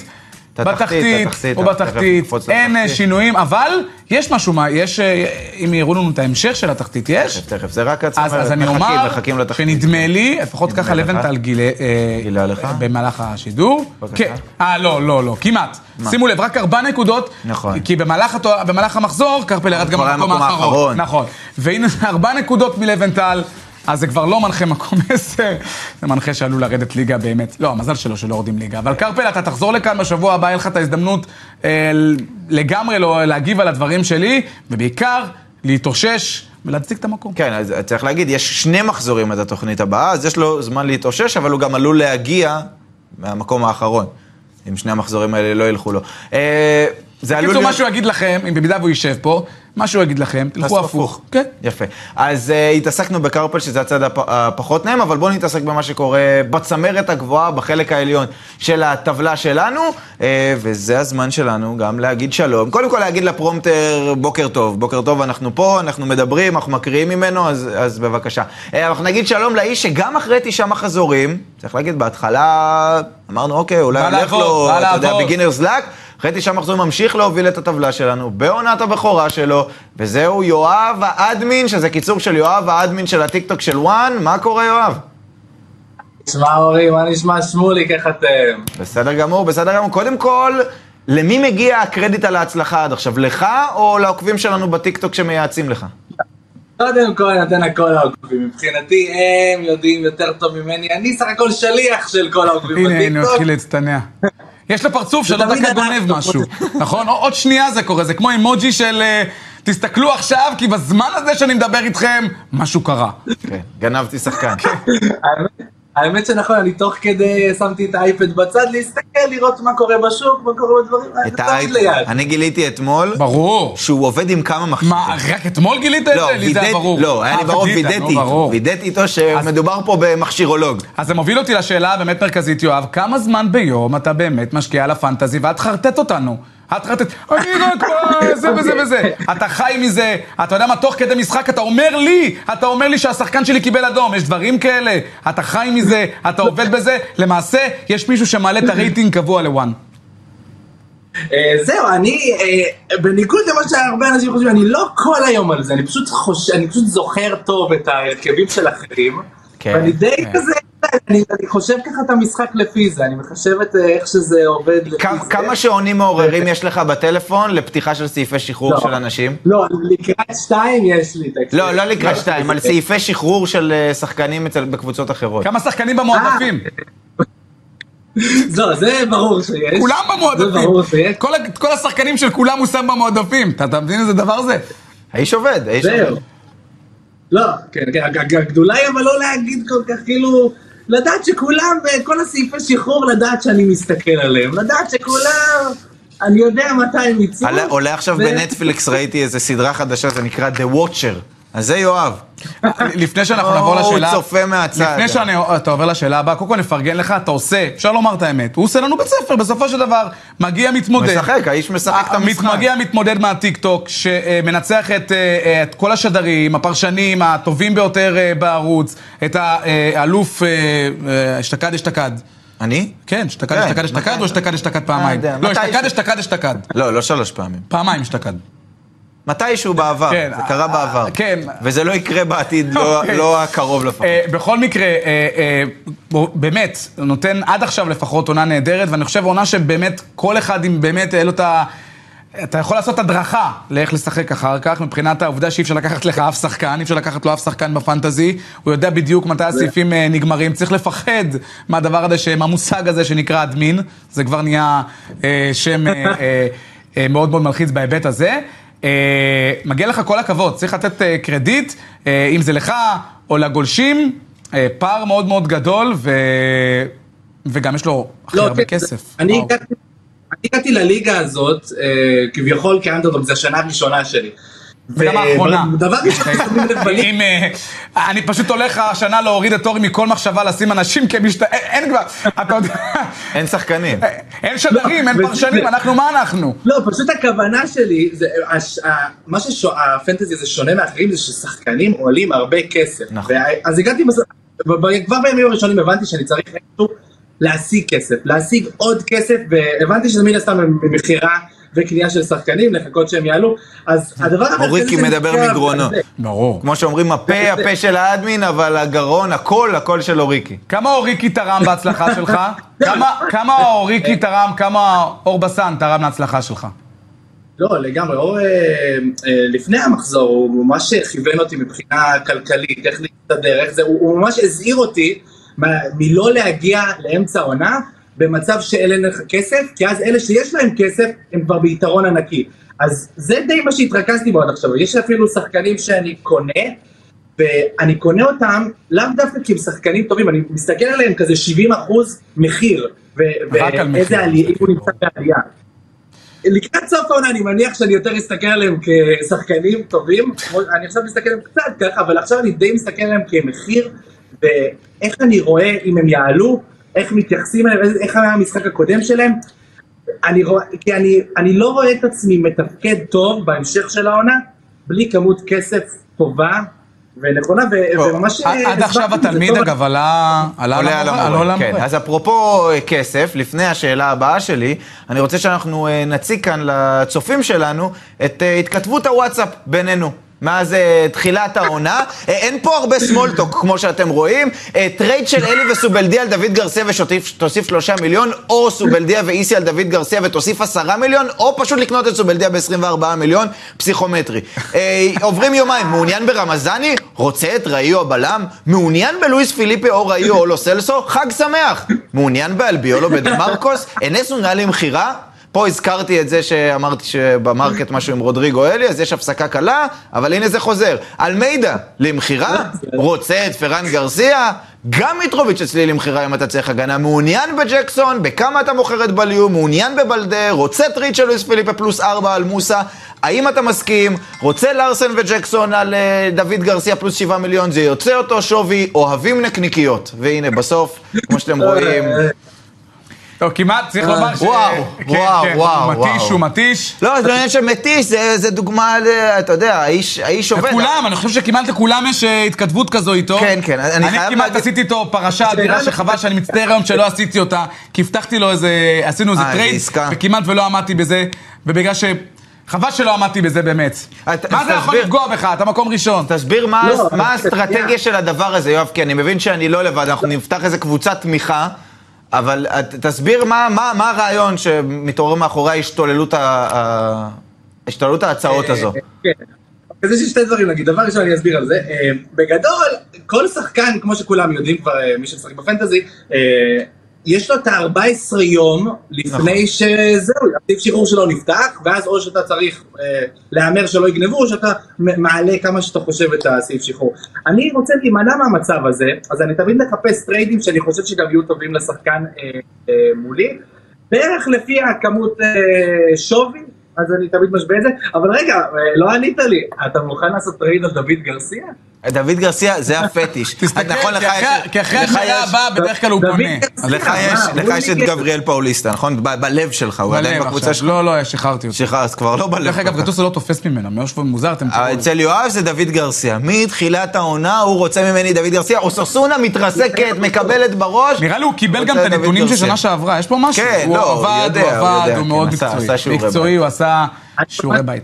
בתחתית, את בתחתית, אין אה. שינויים, אבל יש משהו, מה, יש, אה, אם יראו לנו את ההמשך של התחתית, יש? תכף, תכף, זה רק הצמרת, אז אני אומר. שנדמה לי, לפחות ככה? לבנטל גילה, אה, גילה לך? במהלך השידור. כן. אה, לא, לא, לא, כמעט. שימו לב, רק ארבע נקודות. נכון. כי במהלך, המחזור, קרפל ירד גם במקום מקום האחרון. האחרון. נכון. והנה, ארבע נקודות מלבנטל. אז זה כבר לא מנחה מקום עשר, זה מנחה שעלול לרדת ליגה באמת. לא, המזל שלו שלא יורדים ליגה. אבל קרפל, אתה תחזור לכאן בשבוע הבא, יהיה לך את ההזדמנות אה, לגמרי לא, להגיב על הדברים שלי, ובעיקר להתאושש ולהצדיק את המקום. כן, אז צריך להגיד, יש שני מחזורים עד התוכנית הבאה, אז יש לו זמן להתאושש, אבל הוא גם עלול להגיע מהמקום האחרון, אם שני המחזורים האלה לא ילכו לו. אה, זה עלול בקיצור, מה להיות... שהוא יגיד לכם, אם במידה והוא יישב פה, מה שהוא יגיד לכם, תלכו הפוך. כן. יפה. אז uh, התעסקנו בקרפל, שזה הצד הפ, הפחות נעים, אבל בואו נתעסק במה שקורה בצמרת הגבוהה, בחלק העליון של הטבלה שלנו, uh, וזה הזמן שלנו גם להגיד שלום. קודם כל להגיד לפרומטר בוקר טוב. בוקר טוב, אנחנו פה, אנחנו מדברים, אנחנו מקריאים ממנו, אז, אז בבקשה. Uh, אנחנו נגיד שלום לאיש שגם אחרי תשעה מחזורים, צריך להגיד, בהתחלה אמרנו, אוקיי, אולי הולך לו, אתה יודע, בגינרס לק. אחרי תשעה מחזורים ממשיך להוביל את הטבלה שלנו בעונת הבכורה שלו, וזהו יואב האדמין, שזה קיצור של יואב האדמין של הטיקטוק של וואן. מה קורה, יואב? נשמע אורי, מה נשמע שמוליק, איך אתם? בסדר גמור, בסדר גמור. קודם כל, למי מגיע הקרדיט על ההצלחה עד עכשיו? לך או לעוקבים שלנו בטיקטוק שמייעצים לך? קודם כל נותן הכל לעוקבים, מבחינתי הם יודעים יותר טוב ממני, אני סך הכל שליח של כל העוקבים הנה, הנה, הוא. התחיל להצטנע. יש לו פרצוף שלא דקה גונב משהו, נכון? עוד שנייה זה קורה, זה כמו אימוג'י של אה, תסתכלו עכשיו, כי בזמן הזה שאני מדבר איתכם, משהו קרה. כן, גנבתי שחקן. האמת- שנכון, אני תוך כדי שמתי את האייפד בצד להסתכל, לראות מה קורה בשוק, מה קורה בדברים, את האייפד. ליד. אני גיליתי אתמול ברור. שהוא עובד עם כמה מכשירים. מה, רק אתמול גילית את לא, זה? לי זה היה וידאתי- ברור. לא, היה לי אה, ברור, וידאת, וידאתי איתו. וידאתי איתו שמדובר פה במכשירולוג. אז זה מוביל אותי לשאלה הבאמת מרכזית, יואב, כמה זמן ביום אתה באמת משקיע על הפנטזי ואת תחרטט אותנו? את תחרטט, אני רק מה, זה וזה וזה. אתה חי מזה, אתה יודע מה, תוך כדי משחק אתה אומר לי, אתה אומר לי שהשחקן שלי קיבל אדום, יש דברים כאלה, אתה חי מזה, אתה עובד בזה, למעשה, יש מישהו שמעלה את הרייטינג קבוע לוואן. אה, זהו, אני, אה, בניגוד למה שהרבה אנשים חושבים, אני לא כל היום על זה, אני פשוט חושב, אני פשוט זוכר טוב את ההרכבים של אחרים, כן, ואני די כן. כזה, אני אני חושב ככה את המשחק לפי זה, אני מחשב את אה, איך שזה עובד לפי כמה- זה. כמה שעונים מעוררים יש לך בטלפון לפתיחה של סעיפי שחרור לא. של אנשים? לא, לקראת שתיים יש לי, תקשיב. לא, לא לקראת שתיים, על סעיפי שחרור של אה, שחקנים אצל- בקבוצות אחרות. כמה שחקנים במועדפים? לא, זה ברור שיש. כולם זה במועדפים. ברור שיש. כל כל השחקנים של כולם הוא שם במועדפים. אתה אתה מבין איזה דבר זה? האיש עובד, האיש זהו. עובד. לא, כן, כן, הג- הג- הגדולה היא אבל לא להגיד כל כך, כאילו, לדעת שכולם, כל הסעיפי שחרור, לדעת שאני מסתכל עליהם, לדעת שכולם, אני יודע מתי הם יצאו. עולה עכשיו בנטפליקס, ראיתי איזה סדרה חדשה, זה נקרא The Watcher. אז זה יואב. לפני שאנחנו נעבור הוא לשאלה... צופה מהצד. לפני שאתה עובר לשאלה הבאה, קודם כל נפרגן לך, אתה עושה, אפשר לומר את האמת, הוא עושה לנו בית ספר, בסופו של דבר, מגיע מתמודד. משחק, האיש משחק את אה, המשחק. מגיע מתמודד מהטיקטוק, שמנצח את, אה, את כל השדרים, הפרשנים הטובים ביותר אה, בערוץ, את האלוף אה, אה, אשתקד אשתקד. אני? כן, אשתקד כן, אשתקד אשתקד? או אשתקד אשתקד פעמיים? לא, אשתקד אשתקד אשתקד. לא, לא שלוש פעמים. פעמיים אשתקד. מתישהו בעבר, כן, זה קרה אה, בעבר. כן. וזה לא יקרה בעתיד, לא- אוקיי. לא הקרוב לפחות. אה, בכל מקרה, אה, אה, בוא, באמת, נותן עד עכשיו לפחות עונה נהדרת, ואני חושב עונה שבאמת כל אחד עם באמת, אה, לו את ה... אתה יכול לעשות הדרכה לאיך לשחק אחר כך, מבחינת העובדה שאי אפשר לקחת לך אף שחקן, אי אפשר לקחת לו אף שחקן בפנטזי, הוא יודע בדיוק מתי הסעיפים אה, נגמרים, צריך לפחד מהדבר הזה, מהמושג הזה שנקרא אדמין, זה כבר נהיה אה, שם אה, אה, אה, מאוד מאוד מלחיץ בהיבט הזה. אה, מגיע לך כל הכבוד, צריך לתת אה, קרדיט, אה, אם זה לך או לגולשים, אה, פער מאוד מאוד גדול, ו... וגם יש לו הכי לא, הרבה כן, כסף. אני וואו. הגעתי- אני הגעתי לליגה הזאת, אה, כביכול כאנדרדוג, זו השנה הראשונה שלי. וגם האחרונה. דבר ראשון, שמים לב בליגה, אם, אה, אני פשוט הולך השנה להוריד את אורי מכל מחשבה לשים אנשים כמשת... אין- אין כבר, אתה יודע, אין שחקנים. אין שדרים, אין וזה- פרשנים, אנחנו מה אנחנו? לא, פשוט הכוונה שלי, מה שהפנטזי הזה שונה מאחרים זה ששחקנים עולים הרבה כסף. נכון. אז הגעתי, בס... ב- ב- כבר בימים הראשונים הבנתי שאני צריך להשיג כסף, להשיג עוד כסף, והבנתי שזה מן הסתם ממכירה וקנייה של שחקנים, לחכות שהם יעלו, אז הדבר המרכזי אוריקי מדבר מגרונו. ברור. כמו שאומרים, הפה, הפה של האדמין, אבל הגרון, הכל, הכל של אוריקי. כמה אוריקי תרם בהצלחה שלך? כמה- כמה אוריקי תרם, כמה אור בסן תרם להצלחה שלך? לא, לגמרי, אור אה, אה, לפני המחזור, הוא ממש כיוון אותי מבחינה כלכלית, איך להסתדר, איך זה, הוא, הוא ממש הזהיר אותי מה, מלא להגיע לאמצע העונה במצב שאין לך כסף, כי אז אלה שיש להם כסף הם כבר ביתרון ענקי. אז זה די מה שהתרכזתי בו עד עכשיו, יש אפילו שחקנים שאני קונה, ואני קונה אותם לאו דווקא כי הם שחקנים טובים, אני מסתכל עליהם כזה 70 אחוז מחיר. ואיזה עלייה, אם הוא נמצא בעלייה. לקראת סוף העונה אני מניח שאני יותר אסתכל עליהם כשחקנים טובים, אני עכשיו מסתכל עליהם קצת ככה, אבל עכשיו אני די מסתכל עליהם כמחיר, ואיך אני רואה אם הם יעלו, איך מתייחסים אליהם, איך היה המשחק הקודם שלהם. אני רואה, כי אני, אני לא רואה את עצמי מתפקד טוב בהמשך של העונה, בלי כמות כסף טובה ונכונה, וממש... עד עכשיו התלמיד, טוב. אגב, עלה עלה עולה על. עולה כן, המורה. אז אפרופו אה, כסף, לפני השאלה הבאה שלי, אני רוצה שאנחנו אה, נציג כאן לצופים שלנו את אה, התכתבות הוואטסאפ בינינו. מאז אה, תחילת העונה, אה, אין פה הרבה small talk כמו שאתם רואים, אה, טרייד של אלי וסובלדיה על דוד גרסיה ותוסיף שלושה מיליון, או סובלדיה ואיסי על דוד גרסיה ותוסיף עשרה מיליון, או פשוט לקנות את סובלדיה ב-24 מיליון, פסיכומטרי. אה, עוברים יומיים, מעוניין ברמזני? רוצה את ראיו הבלם? מעוניין בלואיס פיליפי או ראיו או לו סלסו? חג שמח! מעוניין באלביול או בדה מרקוס? אנסו נראה לי מכירה? פה הזכרתי את זה שאמרתי שב market משהו עם רודריגו אלי, אז יש הפסקה קלה, אבל הנה זה חוזר. אלמידה, למכירה? רוצה את פרן גרסיה? גם מיטרוביץ' אצלי למכירה אם אתה צריך הגנה. מעוניין בג'קסון? בכמה אתה מוכר את בליו? מעוניין בבלדה? רוצה טרייד של לואיס פיליפה פלוס ארבע על מוסה? האם אתה מסכים? רוצה לארסן וג'קסון על אה, דוד גרסיה פלוס שבעה מיליון? זה יוצא אותו שווי, אוהבים נקניקיות. והנה, בסוף, כמו שאתם רואים... טוב, כמעט צריך לומר ש... וואו, כן, וואו, כן, וואו, הוא מתיש. הוא מתיש. לא, זה לא עניין של מתיש, זה, זה דוגמה, ל, אתה יודע, האיש, האיש עובד. לכולם, אני חושב שכמעט לכולם יש אה, התכתבות כזו איתו. כן, כן, אני אני חייב כמעט להגיד- עשיתי איתו פרשה אדירה שחבל שאני מצטער היום שלא עשיתי אותה, כי הבטחתי לו איזה, עשינו איזה אה, טרייד. וכמעט ולא עמדתי בזה, ובגלל ש... חבל שלא עמדתי בזה באמת. מה זה יכול. לפגוע בך? אתה מקום ראשון. תסביר מה, לא, האסטרטגיה. של הדבר הזה, יואב, כי אני מבין שאני לא לבד, אנחנו נפתח איזה קבוצת תמיכה, אבל את- תסביר מה, מה, מה הרעיון שמתעורר מאחורי ההשתוללות, ה, השתוללות ההצעות הזו. כן. אז יש לי שתי דברים להגיד, דבר ראשון אני אסביר על זה, אה, בגדול כל שחקן כמו שכולם יודעים כבר אה, מי שמשחק בפנטזי, אה, יש לו את ה-14 יום נכון. לפני שזהו, הסעיף שחרור שלו נפתח, ואז או שאתה צריך אה, להמר שלא יגנבו, או שאתה מעלה כמה שאתה חושב את הסעיף שחרור. אני רוצה להימנע מהמצב הזה, אז אני תמיד מחפש טריידים שאני חושב שגם יהיו טובים לשחקן אה, אה, מולי, בערך לפי הכמות אה, שווי, אז אני תמיד משווה את זה, אבל רגע, אה, לא ענית לי, אתה מוכן לעשות טרייד על דוד גרסיה? דוד גרסיה, זה הפטיש. תסתכל, נכון, לך יש- כי אחרי יש- הבאה בדרך כלל הוא פונה. לך יש, את? גבריאל פאוליסטה, נכון? בלב שלך, הוא עדיין בקבוצה. שלך? לא, לא, שחררתי אותו. שלך, אז כבר לא בלב. דרך אגב. גטוסו לא תופס ממנו, ממש מוזר, אתם תראו. אצל יואב זה דוד גרסיה. מתחילת העונה הוא רוצה ממני דוד גרסיה. אוססונה מתרסקת, מקבלת בראש. נראה לי הוא קיבל גם את הנתונים של. שנה שעברה, יש פה משהו. כן, הוא לא, הוא עבד, יודע, הוא הוא עבד, יודע, הוא כן, מאוד מקצועי. מקצועי, הוא עשה שיעורי בית.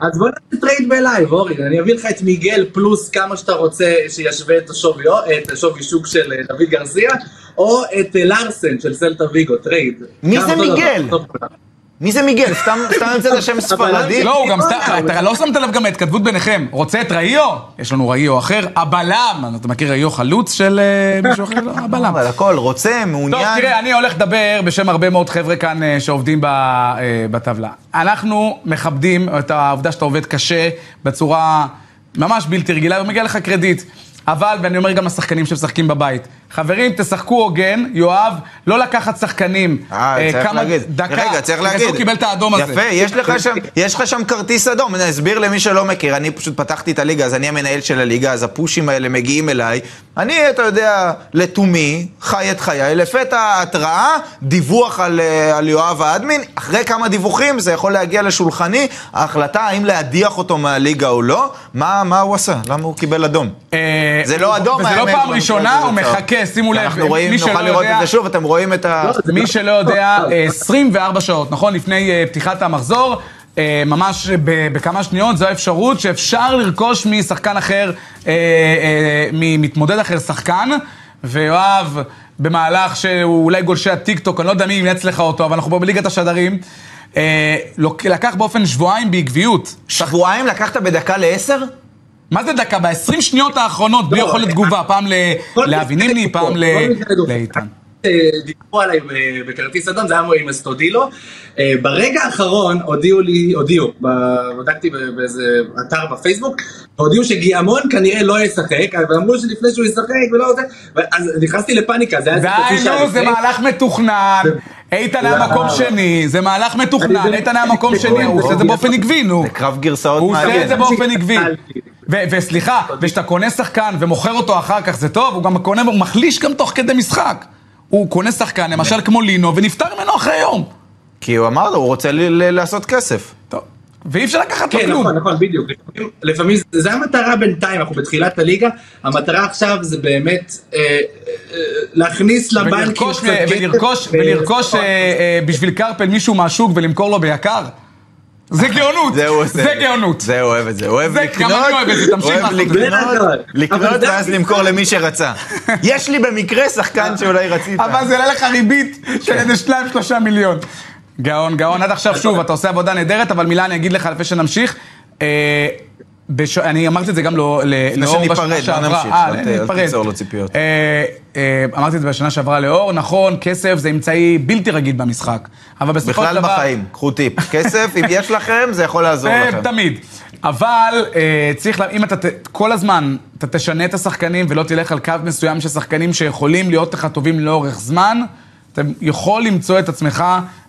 אז בוא נעשה טרייד בלייב, אורי, אני אביא לך את מיגל פלוס כמה שאתה רוצה שישווה את השווי, או- את השווי שוק של אה, דוד גרסיה, או את אה, לארסן של סלטה ויגו, טרייד. מי זה מיגל? מי זה מיגל? סתם המצאת שם ספרדי? לא, הוא גם סתם, לא, אתה לא שמת לב גם ההתכתבות ביניכם. רוצה את ראיו? יש לנו ראיו אחר. הבלם, אתה מכיר ראיו חלוץ של אה, מישהו אחר? לא, הבלם. אבל הכל, רוצה, טוב, מעוניין. תראה, אני הולך לדבר בשם הרבה מאוד חבר'ה כאן אה, שעובדים אה, בטבלה. אנחנו מכבדים את העובדה שאתה עובד קשה בצורה ממש בלתי רגילה, ומגיע לך קרדיט. אבל, ואני אומר גם לשחקנים שמשחקים בבית, חברים, תשחקו הוגן, יואב, לא לקחת שחקנים. אה, אה, צריך כמה- להגיד. דקה. רגע, צריך בגלל להגיד. שהוא קיבל את האדום הזה. יפה, יש לך שם, יש לך שם כרטיס אדום. אני אסביר למי שלא מכיר, אני פשוט פתחתי את הליגה, אז אני המנהל של הליגה, אז הפושים האלה מגיעים אליי. אני, אתה יודע, לתומי, חי את חיי, לפתע התראה, דיווח על, אה, על יואב האדמין, אחרי כמה דיווחים זה יכול להגיע לשולחני, ההחלטה האם להדיח אותו מהליגה או לא, מה, מה הוא עשה? למה הוא קיבל אדום? אה, זה לא אדום, וזה לא האמת, פעם ראשונה, הוא צהוב. מחכה, שימו לב. אנחנו רואים, מי שלא נוכל לראות יודע- את זה שוב, אתם רואים את ה... לא, מי לא- שלא יודע, אה, 24 שעות, נכון? לפני אה, פתיחת המחזור, אה, ממש בכמה שניות, זו האפשרות שאפשר לרכוש משחקן אחר, אה, אה, ממתמודד אחר שחקן, ויואב, במהלך שהוא אולי גולשי הטיקטוק, אני לא יודע מי אימץ לך אותו, אבל אנחנו פה בליגת השדרים, אה, לקח באופן שבועיים בעקביות. שבועיים לקחת בדקה לעשר? מה זה דקה? ב-20 שניות האחרונות, בלי לא, יכולת תגובה, פעם לאבי נימני, פעם. לאיתן. אה, דיברו עליי ב- בכרטיס אדום, זה היה עם אסטודילו. אה, ברגע האחרון הודיעו לי, הודיעו, בדקתי באיזה אתר בפייסבוק, הודיעו שגיאמון כנראה לא ישחק, ואמרו שלפני שהוא ישחק ולא זה, אז נכנסתי לפאניקה, זה היה איזה חצי די, שעה נו, זה לפני. מהלך מתוכנן. איתן היה לא. מקום שני, זה מהלך מתוכנן, איתן היה מקום שני, הוא עושה את זה באופן עקבי, נו. זה קרב גרסאות הוא עושה את מעניין. זה באופן עקבי. וסליחה, וכשאתה קונה שחקן ומוכר אותו אחר כך זה טוב, הוא גם קונה, הוא מחליש גם תוך כדי משחק. הוא קונה שחקן, למשל כמו לינו, ונפטר ממנו אחרי יום. כי הוא אמר לו, הוא רוצה לעשות כסף. טוב. ואי אפשר לקחת לו כן, כלום. נכון, נכון, בדיוק. לפעמים- זה- המטרה בינתיים, אנחנו בתחילת הליגה, המטרה עכשיו זה באמת אה, אה, להכניס לבנקים ולרכוש, קצת כסף. ולרכוש, ו- ולרכוש אה, אה, בשביל קרפל מישהו מהשוק ולמכור לו ביקר? זה גאונות, זה הוא עושה. זה גאונות. זה הוא אוהב את זה. הוא אוהב זה- לקנות, גם אני אוהב את זה, תמשיך לעשות. לקנות. לקנות ואז. למכור למי שרצה. יש לי במקרה שחקן שאולי רצית. אבל זה עולה לך ריבית של איזה שניים שלושה מיליון. גאון, גאון, עד עכשיו שוב, אתה עושה עבודה נהדרת, אבל מילה אני אגיד לך לפני שנמשיך. אה, בש... אני אמרתי את זה גם לא. לאור שניפרד, בשנה שעברה. נמשיך, אה, אל ת- אל ניפרד. תיצור לו ציפיות. אה, אה, אמרתי את זה בשנה שעברה לאור, נכון, כסף זה אמצעי בלתי רגיל במשחק. אבל בסופו של בכלל דבר... בחיים, קחו טיפ. כסף, אם יש לכם, זה יכול לעזור אה, לכם. תמיד. אבל אה, צריך, לה- אם אתה כל הזמן, אתה תשנה את השחקנים ולא תלך על קו מסוים של שחקנים שיכולים להיות לך טובים לאורך זמן, אתה יכול למצוא את עצמך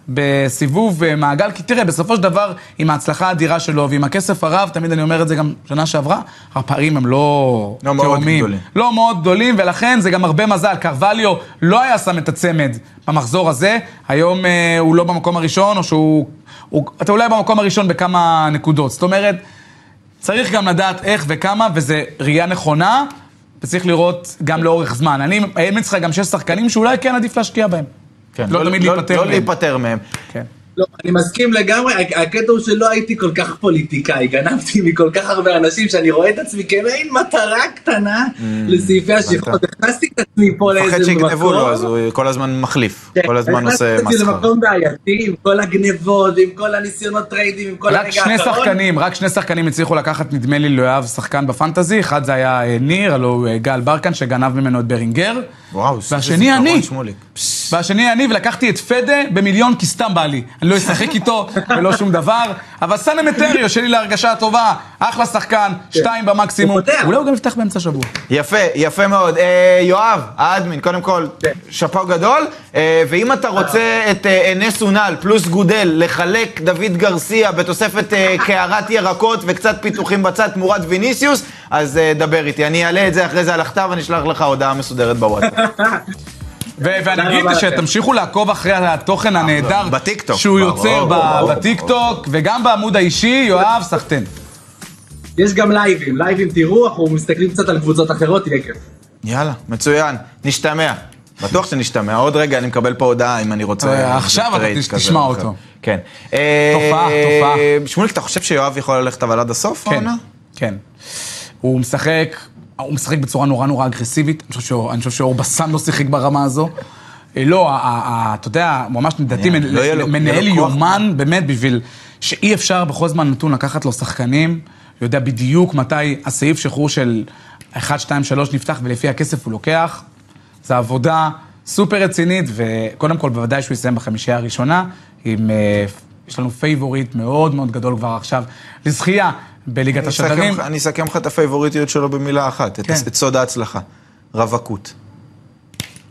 בסיבוב אה, מעגל, כי תראה, בסופו של דבר, עם ההצלחה האדירה שלו ועם הכסף הרב, תמיד אני אומר את זה גם שנה שעברה, הפערים הם לא לא מאוד תאומים. גדולים. לא מאוד גדולים, ולכן זה גם הרבה מזל. קרווליו לא היה שם את הצמד במחזור הזה, היום אה, הוא לא במקום הראשון, או שהוא... הוא, אתה אולי במקום הראשון בכמה נקודות. זאת אומרת, צריך גם לדעת איך וכמה, וזה ראייה נכונה, וצריך לראות גם לאורך זמן. אני האמת לך גם שיש שחקנים שאולי כן עדיף להשקיע בהם. כן, לא תמיד להיפטר לא מהם. להיפטר מהם. כן. לא, אני מסכים לגמרי, הקטע הוא שלא הייתי כל כך פוליטיקאי, גנבתי מכל כך הרבה אנשים שאני רואה את עצמי כמעין מטרה קטנה לסעיפי השחרור, הכנסתי את עצמי פה לאיזה מפחד מקום. שיגנבו לו, אז הוא כל הזמן מחליף. כן, כל הזמן עושה הכנסתי את זה מסחר. למקום בעייתי, עם כל הגנבות, עם כל הניסיונות טריידים, עם כל רק הרגע שני האחרון. שחקנים, רק שני שחקנים הצליחו לקחת, נדמה לי, ליואב שחקן בפנטזי. אחד זה היה אה, ניר, הלוא הוא אה, גל ברקן, שגנב ממנו את ברינגר. והשני זיכרון, אני. שמוליק. והשני אני, ולקחתי את פדה במיליון כי סתם בא לי. אני לא אשחק איתו ולא שום דבר. אבל סאנה מטריו, שלי להרגשה הטובה, אחלה שחקן, שתיים במקסימום. אולי הוא גם יפתח באמצע השבוע. יפה, יפה מאוד. אה, יואב, האדמין, קודם כל, כן. שאפו גדול. אה, ואם אתה רוצה את אה, נס אונל פלוס גודל, לחלק דוד גרסיה בתוספת קערת ירקות וקצת פיתוחים בצד תמורת ויניסיוס, אז דבר איתי. אני אעלה את זה אחרי זה על הכתב ואני אשלח לך הודעה מסודרת בוואטסאפ. ו- ואני אגיד רבה לכם. שתמשיכו לעקוב אחרי התוכן הנהדר בטיקטוק שהוא יוצר. בטיקטוק, וגם בעמוד האישי, יואב, סחטיין. יש גם לייבים, לייבים תראו, אנחנו מסתכלים קצת על קבוצות אחרות, יהיה כיף. יאללה, מצוין, נשתמע. בטוח שנשתמע. עוד רגע אני מקבל פה הודעה אם אני רוצה... אה, עכשיו אתה תשמע. אותו. כן. תופעה, אה, תופעה. שמוליק, אתה חושב שיואב יכול ללכת אבל עד הסוף? כן? כן. הוא משחק, הוא משחק בצורה נורא נורא אגרסיבית. אני חושב שאור- בסן לא שיחק ברמה הזו. אה, לא, אתה יודע, ממש לדעתי לא מנהל. יומן, באמת, בשביל שאי אפשר בכל זמן נתון לקחת לו שחקנים, יודע בדיוק מתי הסעיף שחרור של 1, 2, 3 נפתח ולפי הכסף הוא לוקח. זו עבודה סופר רצינית, וקודם כל, בוודאי שהוא יסיים בחמישייה הראשונה, עם... אה, יש לנו פייבוריט מאוד מאוד גדול כבר עכשיו לזכייה בליגת השדרים. אני אסכם לך את הפייבוריטיות שלו במילה אחת, כן. את סוד ההצלחה. רווקות.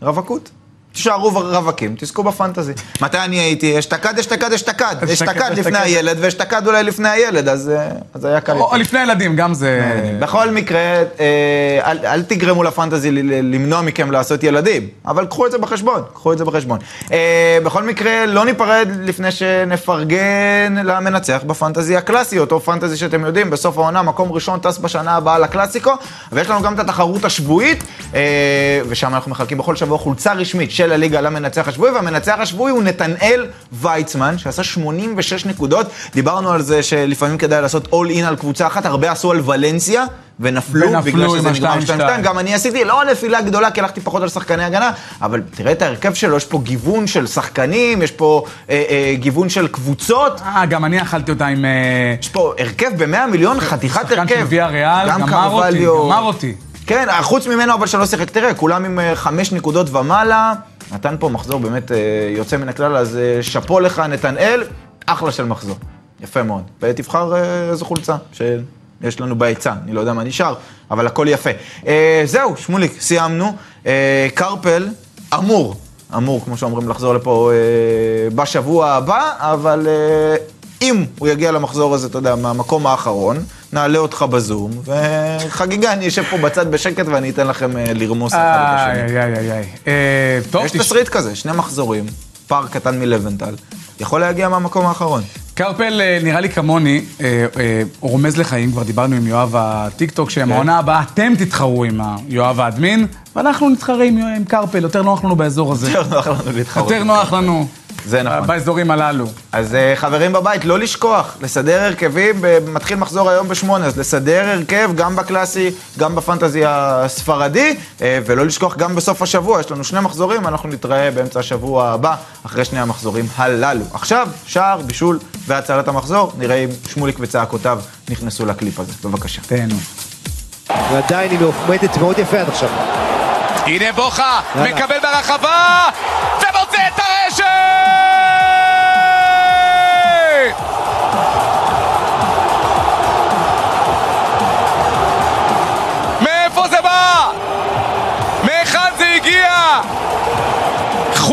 רווקות. תישארו רווקים, תזכו בפנטזי. מתי אני הייתי? אשתקד, אשתקד, אשתקד. אשתקד, לפני. הילד, ואשתקד אולי לפני הילד, אז אה, אז היה קל. או לפני ילדים, גם זה... בכל מקרה, אה, אל, תגרמו לפנטזי למנוע מכם לעשות ילדים, אבל קחו את זה בחשבון, קחו את זה בחשבון. אה, בכל מקרה, לא ניפרד לפני שנפרגן למנצח בפנטזי הקלאסי, אותו פנטזי שאתם יודעים, בסוף העונה, מקום ראשון טס בשנה הבאה לקלאסיקו, ויש לנו גם את התחרות השבועית, אה, ושם אנחנו מחלקים בכל שבוע חולצה רשמית של הליגה למנצח השבועי, והמנצח השבועי הוא נתנאל ויצמן, שעשה 86 נקודות. דיברנו על זה שלפעמים כדאי לעשות אול אין על קבוצה אחת, הרבה עשו על ולנסיה, ונפלו, ונפלו בגלל שזה נגמר ה- 2-2. גם אני עשיתי, לא נפילה גדולה, כי הלכתי פחות על שחקני הגנה, אבל תראה את ההרכב שלו, יש פה גיוון של שחקנים, יש פה אה, אה, גיוון של קבוצות. אה, גם אני אכלתי אותה עם... אה, יש פה הרכב ב-100 מיליון, חתיכת הרכב. שחקן של ויה ריאל, גמר אותי. גמר אותי. כן, חוץ ממנו אבל שלא שיחק, תראה, כולם עם אה, חמש נקודות ומעלה, נתן פה מחזור באמת אה, יוצא מן הכלל, אז אה, שאפו לך, נתנאל, אחלה של מחזור. יפה מאוד. ותבחר אה, איזו חולצה שיש לנו בהיצע, אני לא יודע מה נשאר, אבל הכל יפה. אה, זהו, שמוליק, סיימנו. אה, קרפל אמור אמור, כמו שאומרים, לחזור לפה אה, בשבוע הבא, אבל אה, אם הוא יגיע למחזור הזה, אתה יודע, מהמקום האחרון, נעלה אותך בזום, וחגיגה, אני אשב פה בצד בשקט ואני אתן לכם אה, לרמוס אחד את השני. איי, איי, איי. אה, טוב, יש תש- תסריט כזה, שני מחזורים, פער קטן מלבנטל, יכול להגיע מהמקום האחרון. קרפל אה, נראה לי כמוני, אה, רומז לחיים, כבר דיברנו עם יואב הטיקטוק, שמהעונה הבאה אתם תתחרו עם יואב האדמין, ואנחנו נתחרה עם קרפל, יותר נוח לנו באזור הזה. יותר נוח לנו להתחרות. יותר נוח לנו. זה נכון. באזורים הללו. אז אה, חברים בבית, לא לשכוח, לסדר הרכבים, ב- מתחיל מחזור היום בשמונה, אז לסדר הרכב גם בקלאסי, גם בפנטזי הספרדי, אה, ולא לשכוח גם בסוף השבוע, יש לנו שני מחזורים, אנחנו נתראה באמצע השבוע הבא, אחרי שני המחזורים הללו. עכשיו, שער, בישול והצלת המחזור, נראה אם שמוליק וצעקותיו נכנסו לקליפ הזה. בבקשה. תהנו. ועדיין היא עומדת מאוד יפה עד עכשיו. הנה בוכה. מקבל ברחבה,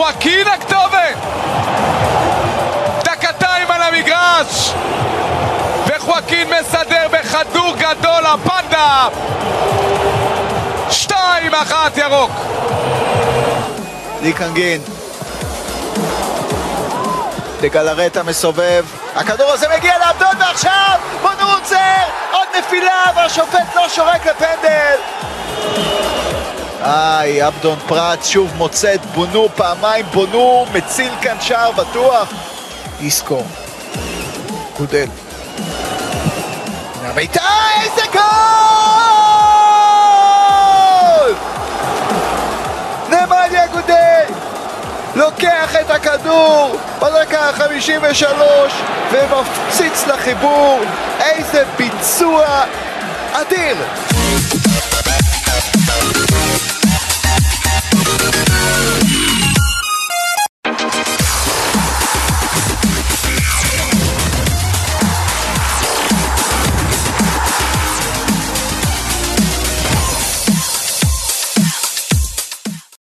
חואקין הכתובת! דקתיים על המגרש! וחואקין מסדר בכדור גדול הפנדה! שתיים אחת ירוק! דיקנגין. דגלרטה מסובב, הכדור הזה מגיע לעבדון ועכשיו בונו עוצר, עוד נפילה והשופט לא שורק לפנדל. איי, עבדון פרץ שוב מוצא את בונו, פעמיים בונו, מציל כאן שער בטוח. איסקו. גודל. הביתה, איזה גול! נמליה גודל! לוקח את הכדור בדקה ה-53 ומפציץ לחיבור איזה ביצוע אדיר!